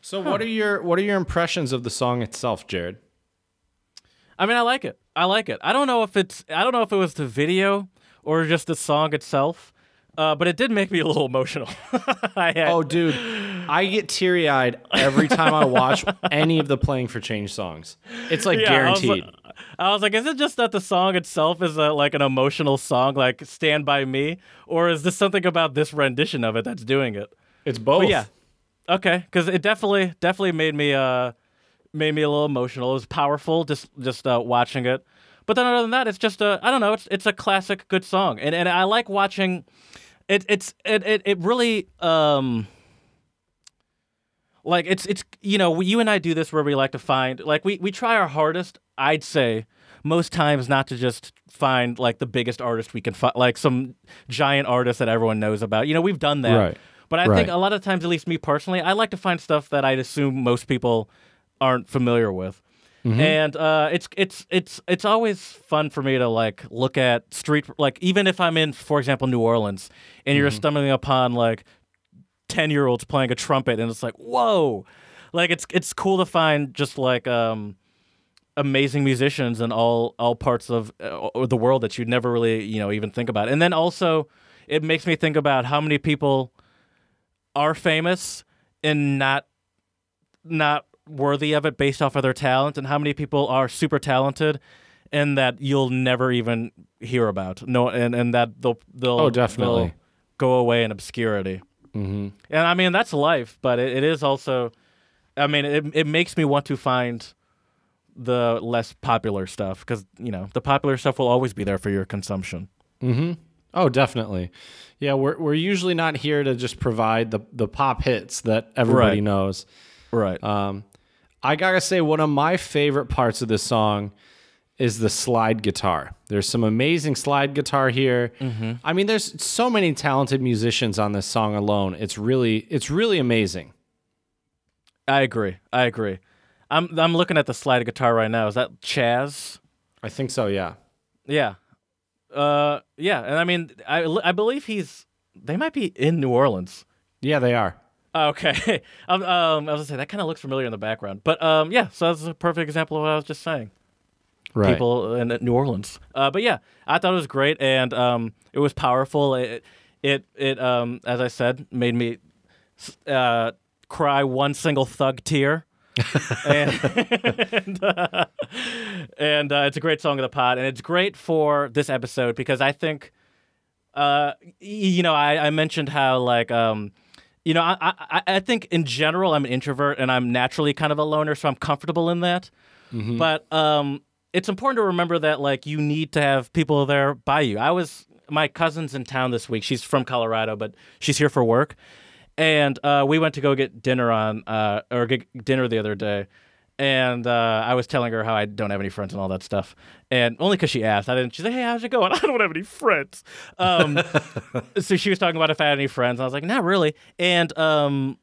So what are your what are your impressions of the song itself, Jared? I mean, I like it. I like it. I don't know if it's. I don't know if it was the video or just the song itself, uh, but it did make me a little emotional. Had, Oh, dude, I get teary eyed every time I watch any of the Playing for Change songs. It's like Yeah, I was guaranteed. like- I was like, is it just that the song itself is a, like an emotional song, like "Stand by Me," or is this something about this rendition of it that's doing it? it's both. But yeah, okay, because it definitely, definitely made me, uh, made me a little emotional. It was powerful, just, just uh, watching it. But then other than that, it's just a, I don't know, it's, it's a classic, good song, and and I like watching. It, it's, it, it, it really, um, like it's, it's, you know, you and I do this where we like to find, like we, we try our hardest. I'd say most times not to just find like the biggest artist we can find, like some giant artist that everyone knows about. You know, we've done that. Right. But I Right. think a lot of times, at least me personally, I like to find stuff that I'd assume most people aren't familiar with. And uh, it's it's it's it's always fun for me to like look at street like even if I'm in, for example, New Orleans, and you're stumbling upon like ten year olds playing a trumpet, and it's like whoa, like it's it's cool to find just like um amazing musicians in all all parts of uh, the world that you'd never really you know even think about. And then also, it makes me think about how many people are famous and not not worthy of it based off of their talent, and how many people are super talented and that you'll never even hear about. No, and and that they'll they'll Oh, definitely. they'll go away in obscurity. Mm-hmm. And I mean that's life, but it, it is also. I mean, it it makes me want to find the less popular stuff because you know the popular stuff will always be there for your consumption. Mm-hmm. Oh, definitely. Yeah, we're we're usually not here to just provide the the pop hits that everybody Right. knows. Right. Um, I gotta say, one of my favorite parts of this song is the slide guitar. There's some amazing slide guitar here. I mean, there's so many talented musicians on this song alone. It's really, it's really amazing. I agree. I agree. I'm I'm looking at the slide guitar right now. Is that Chaz? I think so. Yeah. Yeah. Uh, yeah. And I mean, I I believe he's. They might be in New Orleans. Yeah, they are. Okay. um, um, I was gonna say that kind of looks familiar in the background, but um, yeah. So that's a perfect example of what I was just saying. Right. People in New Orleans. Uh, but yeah, I thought it was great, and um, it was powerful. It it it um, as I said, made me uh cry one single thug tear. and and, uh, and uh, it's a great song of the pod, and it's great for this episode because I think, uh, you know, I, I mentioned how like um, you know, I, I I think in general I'm an introvert and I'm naturally kind of a loner, so I'm comfortable in that. But um, it's important to remember that like you need to have people there by you. I was my cousin's in town this week. She's from Colorado, but she's here for work, and uh, we went to go get dinner on uh, or get dinner the other day. And uh, I was telling her how I don't have any friends and all that stuff, and only because she asked, I didn't. She's like, "Hey, how's it going?" I don't have any friends. Um, so she was talking about if I had any friends. And I was like, "Not really." And um,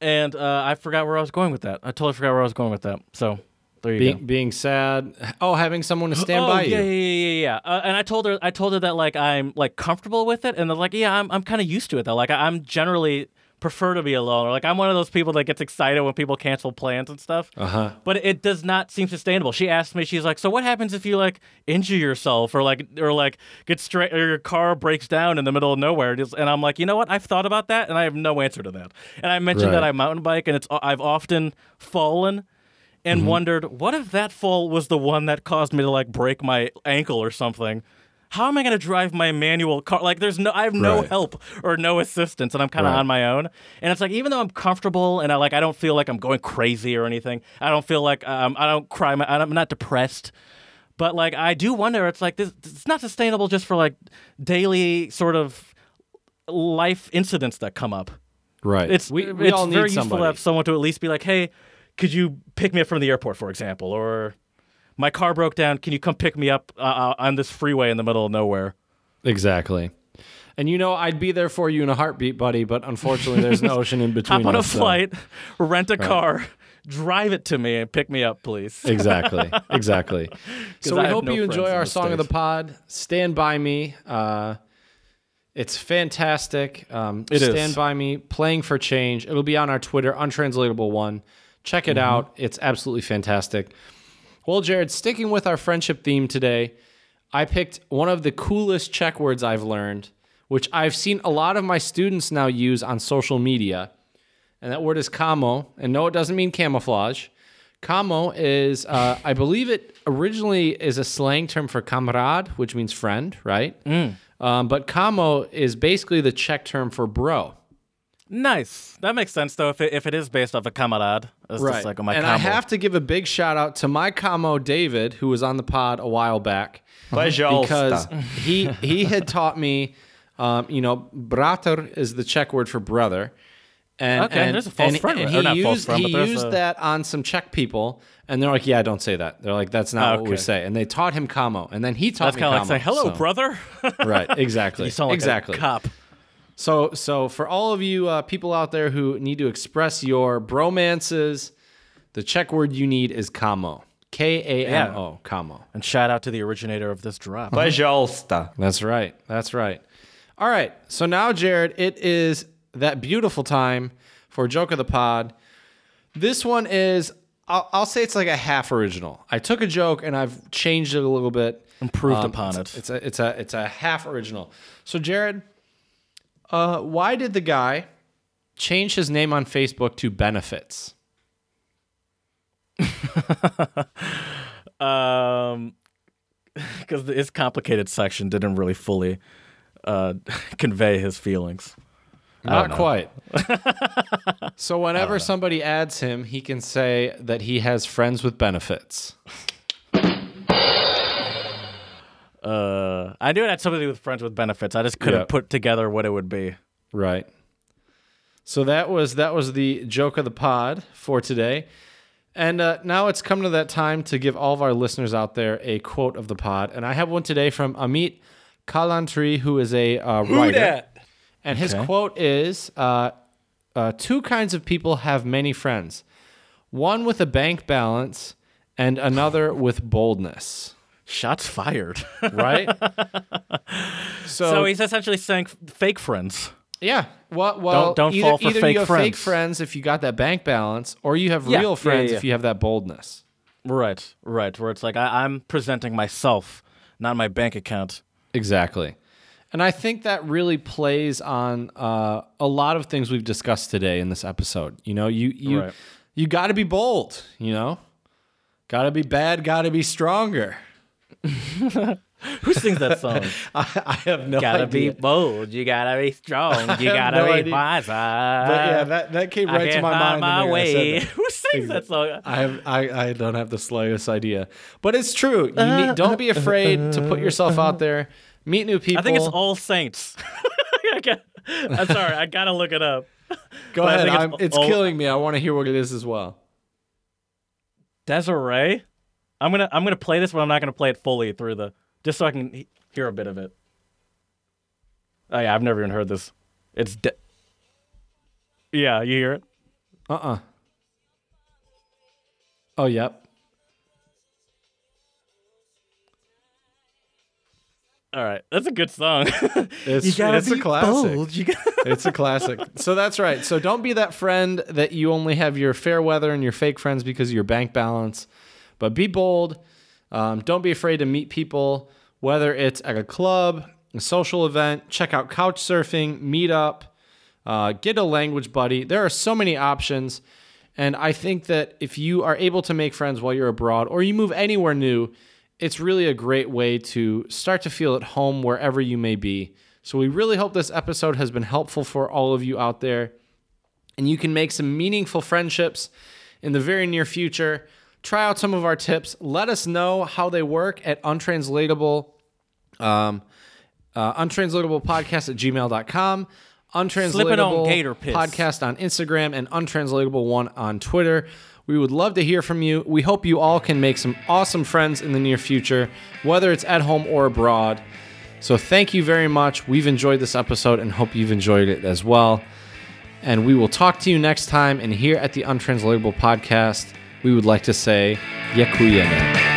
and uh, I forgot where I was going with that. I totally forgot where I was going with that. So There you Being go. being sad. Oh, having someone to stand oh, by yeah, you. yeah, yeah, yeah, yeah. Uh, and I told her, I told her that like I'm like comfortable with it, and they're like, yeah, I'm, I'm kind of used to it though. Like I, I'm generally prefer to be alone, or like I'm one of those people that gets excited when people cancel plans and stuff. Uh huh. But it does not seem sustainable. She asked me, she's like, so what happens if you like injure yourself or like or like get straight or your car breaks down in the middle of nowhere? And I'm like, you know what? I've thought about that, and I have no answer to that. And I mentioned that I mountain bike, and it's I've often fallen and wondered what if that fall was the one that caused me to like break my ankle or something how am i going to drive my manual car like there's no i have no Right. help or no assistance and i'm kind of Right. on my own and it's like even though i'm comfortable and i like i don't feel like i'm going crazy or anything i don't feel like um, i don't cry my, i'm not depressed but like i do wonder it's like this it's not sustainable just for like daily sort of life incidents that come up Right. it's we, we it's all need very useful somebody. to have someone to at least be like, hey, could you pick me up from the airport, for example, or my car broke down. Can you come pick me up uh, uh, on this freeway in the middle of nowhere? Exactly. And you know, I'd be there for you in a heartbeat, buddy, but unfortunately, there's an ocean in between Hop on a us. so- flight, rent a car, drive it to me, and pick me up, please. Exactly. Exactly. so I we hope no you enjoy our song of the pod. Stand by me. Uh, it's fantastic. Um, It is. Stand by me. Playing for change. It'll be on our Twitter, untranslatable one. Check Mm-hmm. it out. It's absolutely fantastic. Well, Jared, sticking with our friendship theme today, I picked one of the coolest Czech words I've learned, which I've seen a lot of my students now use on social media. And that word is kamo. And no, it doesn't mean camouflage. Kamo is, uh, I believe it originally is a slang term for kamarád, which means friend, right? Um, but kamo is basically the Czech term for bro. Nice. That makes sense though. If it, if it is based off a kamarád, it's just like oh, my and combo. I have to give a big shout out to my kamo David, who was on the pod a while back, Pleasure. because he he had taught me, um, you know, bratr is the Czech word for brother. And, Okay, and, there's a false and, friend, and he not used, friend, he used a- that on some Czech people, and they're like, "Yeah, don't say that." They're like, "That's not what we say." And they taught him kamo, and then he taught That's me kind of like saying, "Hello, so- brother." Right, exactly, you sound like exactly. a cop. So, so for all of you uh, people out there who need to express your bromances, the Czech word you need is kamo. K A M O, kamo. And shout out to the originator of this drop. Пожалуйста. That's right. That's right. All right. So now, Jared, it is that beautiful time for joke of the pod. This one is, I'll, I'll say it's like a half original. I took a joke and I've changed it a little bit. Improved Um, upon it's, it. It's a it's a it's a half original. So Jared, uh, why did the guy change his name on Facebook to Benefits? um, because his complicated section didn't really fully uh, convey his feelings. Not quite. so whenever somebody adds him, he can say that he has friends with benefits. Uh, I knew it had something to do with friends with benefits. I just couldn't Yeah. put together what it would be. Right. So that was that was the joke of the pod for today. And uh, now it's come to that time to give all of our listeners out there a quote of the pod. And I have one today from Amit Kalantri, who is a uh, writer. And his Okay. quote is uh, uh, Two kinds of people have many friends one with a bank balance and another with boldness. Shots fired. Right? so, so he's essentially saying f- fake friends. yeah. Well, well Don't- don't either, fall for either fake you have fake friends. friends if you got that bank balance, or you have Yeah, real friends yeah, if you have that boldness. Right, right. Where it's like I, I'm presenting myself, not my bank account. Exactly. And I think that really plays on uh, a lot of things we've discussed today in this episode. You know, you you Right. you got to be bold. You know, got to be bad, got to be stronger. Who sings that song? I, I have no idea. gotta idea. be bold. You gotta be strong. You gotta no be idea. wiser. but yeah, that, that came right to my mind. my minute I said way. Who sings that song? I have I, I don't have the slightest idea, but it's true. You need, uh, don't be uh, afraid to put uh, yourself out there, meet new people. I think it's All Saints. I'm sorry. I gotta look it up. Go but ahead. it's it's all- killing me. I want to hear what it is as well. Des'ree. I'm gonna I'm gonna play this, but I'm not gonna play it fully through the just so I can hear a bit of it. Oh yeah, I've never even heard this. It's de- yeah, you hear it? Uh uh-uh. uh Oh yep. All right, that's a good song. it's it's a classic. You gotta... it's a classic. So that's right. So don't be that friend that you only have your fair weather and your fake friends because of your bank balance but be bold. Um, don't be afraid to meet people, whether it's at a club, a social event. Check out couch surfing, meetup, uh, get a language buddy. There are so many options. And I think that if you are able to make friends while you're abroad or you move anywhere new, it's really a great way to start to feel at home wherever you may be. So we really hope this episode has been helpful for all of you out there and you can make some meaningful friendships in the very near future. Try out some of our tips. Let us know how they work at untranslatable um, uh, untranslatable podcast at gmail.com untranslatable gator piss. podcast on instagram and untranslatable one on twitter. We would love to hear from you. We hope you all can make some awesome friends in the near future whether it's at home or abroad. So thank you very much. We've enjoyed this episode and hope you've enjoyed it as well. And we will talk to you next time and here at the untranslatable podcast we would like to say yakuyene